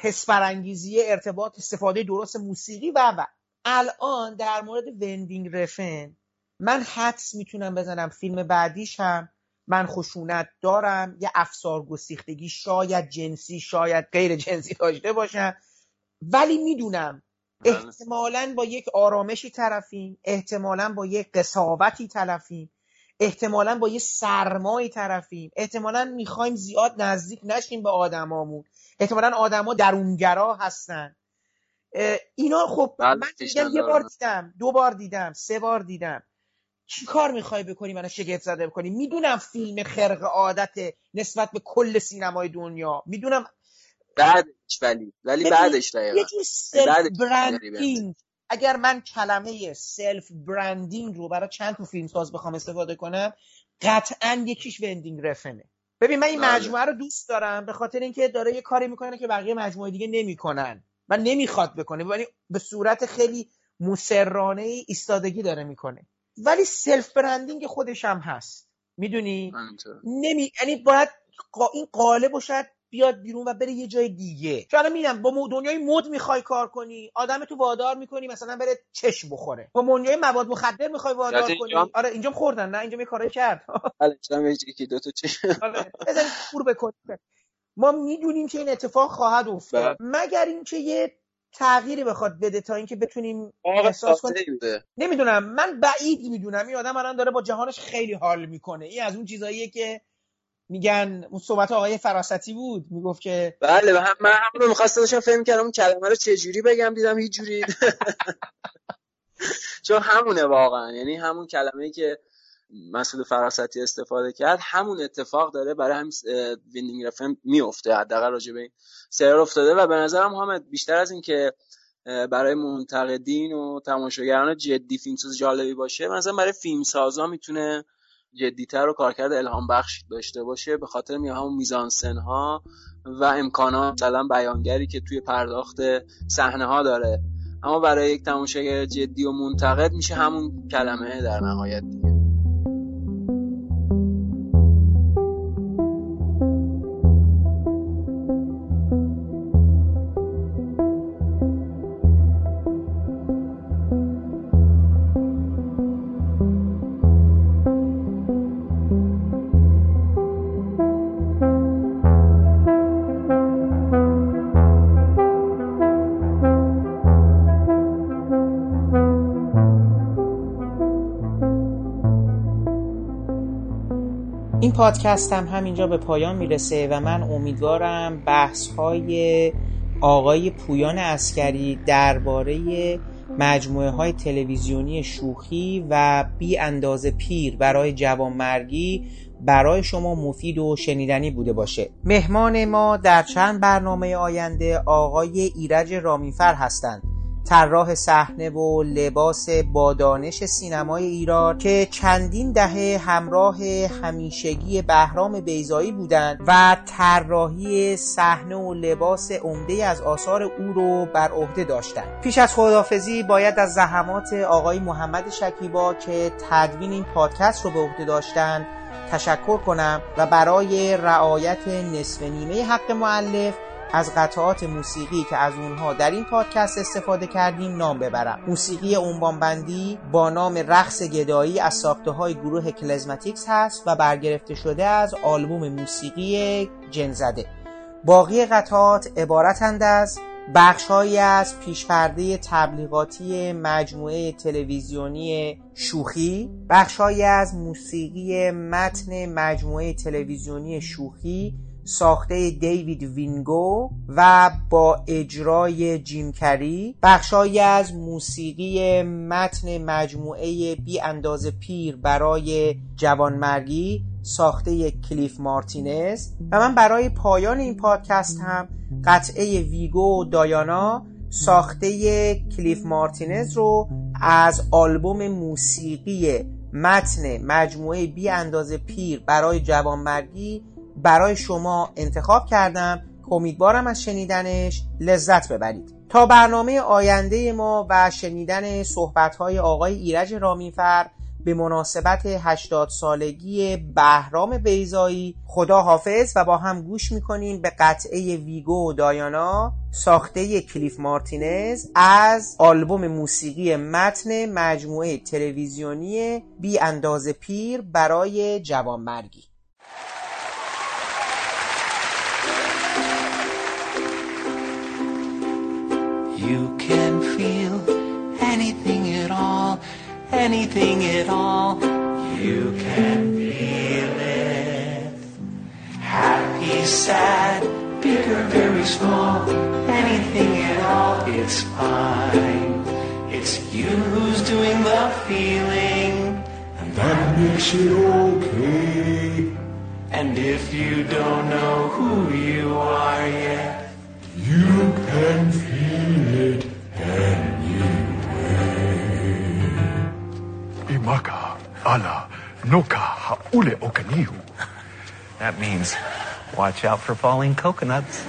حس برانگیزی ارتباط استفاده درست موسیقی و و. الان در مورد وندینگ رفن من حدس می‌تونم بزنم. فیلم بعدیش هم من خشونت دارم. یه افسار گسیختگی شاید جنسی شاید غیر جنسی داشته باشم. ولی می‌دونم بله. احتمالا با یک آرامشی طرفیم احتمالا با یک قصاوتی طرفیم. احتمالا با یه سرمایی طرفیم. احتمالا می‌خوایم زیاد نزدیک نشیم به آدمامون. احتمالا آدما درونگرا هستن. اینا خب من میگم یه. بار دیدم دو بار دیدم سه بار دیدم. چی کار می‌خوای بکنی منو شگفت زده بکنی؟ می‌دونم فیلم خرق عادت نسبت به کل سینمای دنیا. می‌دونم بعدش ولی ولی بعدش دقیقا. یه جور برندینگ اگر من کلمه self branding رو برای چند تا فیلم ساز بخوام استفاده کنم قطعا یکیش وندینگ رفنه ببین من این بله. مجموعه رو دوست دارم به خاطر اینکه داره یه کاری می‌کنه که بقیه مجموعه دیگه نمی‌کنن. و نمی‌خواد بکنه ولی به صورت خیلی مصرانه ای ایستادگی داره می‌کنه. ولی self branding خودش هم هست. می‌دونی. نمی یعنی باید قا... این قالب رو شاید بیاد بیرون و بره یه جای دیگه. چون الان میدم با دنیای مد می‌خوای کار کنی آدم تو وادار می‌کنی مثلا بره چشم بخوره. با دنیای مواد مخدر می‌خوای وادار کنی. آره اینجا خوردن نه؟ اینجا یه کارایی کرد. بله چرا یکی دو تا چه آره کور ما می‌دونیم که این اتفاق خواهد افتاد. مگر اینکه یه تغییری بخواد بده تا اینکه بتونیم احساس کنیم؟ نمی‌دونم. من بعید می‌دونم. این آدم الان داره با جهانش خیلی حال می‌کنه. این از اون چیزاییه که میگن اون صحبت آقای فراستی بود می‌گفت که بله و هم من هم رو می‌خواستم داشتم فهم کردم اون کلمه رو چه جوری بگم دیدم هیچ جوری چون همونه واقعا یعنی همون کلمه ای که مسعود فراستی استفاده کرد همون اتفاق داره برای همین ویندینگ رفن میفته حداقل راجع به این سریال افتاده و به نظرم محمد بیشتر از این که برای منتقدین و تماشاگران جدی فیلمساز جالبی باشه مثلا برای فیلمسازا می‌تونه جدیتر و کارکرد الهام بخش داشته باشه به خاطر می همون میزانسن ها و امکانات مثلا بیانگری که توی پرداخت صحنه ها داره. اما برای یک تماشاگر جدی و منتقد میشه همون کلمه در نهایت. دیگه پادکست هم همینجا به پایان می‌رسه و من امیدوارم بحث های آقای پویان اسکری درباره مجموعه های تلویزیونی شوخی و بی اندازه پیر برای جوانمرگی برای شما مفید و شنیدنی بوده باشه. مهمان ما در چند برنامه آینده آقای ایرج رامیفر هستند. طراح صحنه و لباس با دانش سینمای ایران که چندین دهه همراه همیشگی بهرام بیزایی بودند و طراحی صحنه و لباس عمده از آثار او رو بر عهده داشتند. پیش از خداحافظی باید از زحمات آقای محمد شکیبا که تدوین این پادکست رو به عهده داشتند تشکر کنم و برای رعایت نصف نیمه حق معلف از قطعات موسیقی که از اونها در این پادکست استفاده کردیم نام ببرم. موسیقی بندی با نام رقص گدایی از ساخته های گروه کلزماتیکس هست و برگرفته شده از آلبوم موسیقی جنزده. باقی قطعات عبارتند از بخشهایی از پیشپرده تبلیغاتی مجموعه تلویزیونی شوخی بخشهایی از موسیقی متن مجموعه تلویزیونی شوخی ساخته دیوید وینگو و با اجرای جیم کری بخشهایی از موسیقی متن مجموعه بی اندازه پیر برای جوانمرگی ساخته کلیف مارتینز و من برای پایان این پادکست هم قطعه ویگو و دایانا ساخته کلیف مارتینز رو از آلبوم موسیقی متن مجموعه بی اندازه پیر برای جوانمرگی برای شما انتخاب کردم. امیدوارم از شنیدنش لذت ببرید. تا برنامه آینده ما و شنیدن صحبت‌های آقای ایرج رامینفر به مناسبت 80 سالگی بهرام بیضایی خدا حافظ و با هم گوش می‌کنیم به قطعه ویگو و دایانا ساخته کلیف مارتینز از آلبوم موسیقی متن مجموعه تلویزیونی بی اندازه پیر برای جوانمرگی. You can feel anything at all, anything at all. You can feel it. Happy, sad, big or very small, anything at all, it's fine. It's you who's doing the feeling, and that makes it okay. And if you don't know who you are yet, you can feel it anyway. Imaka, ala, noka, haule okanihu. That means watch out for falling coconuts.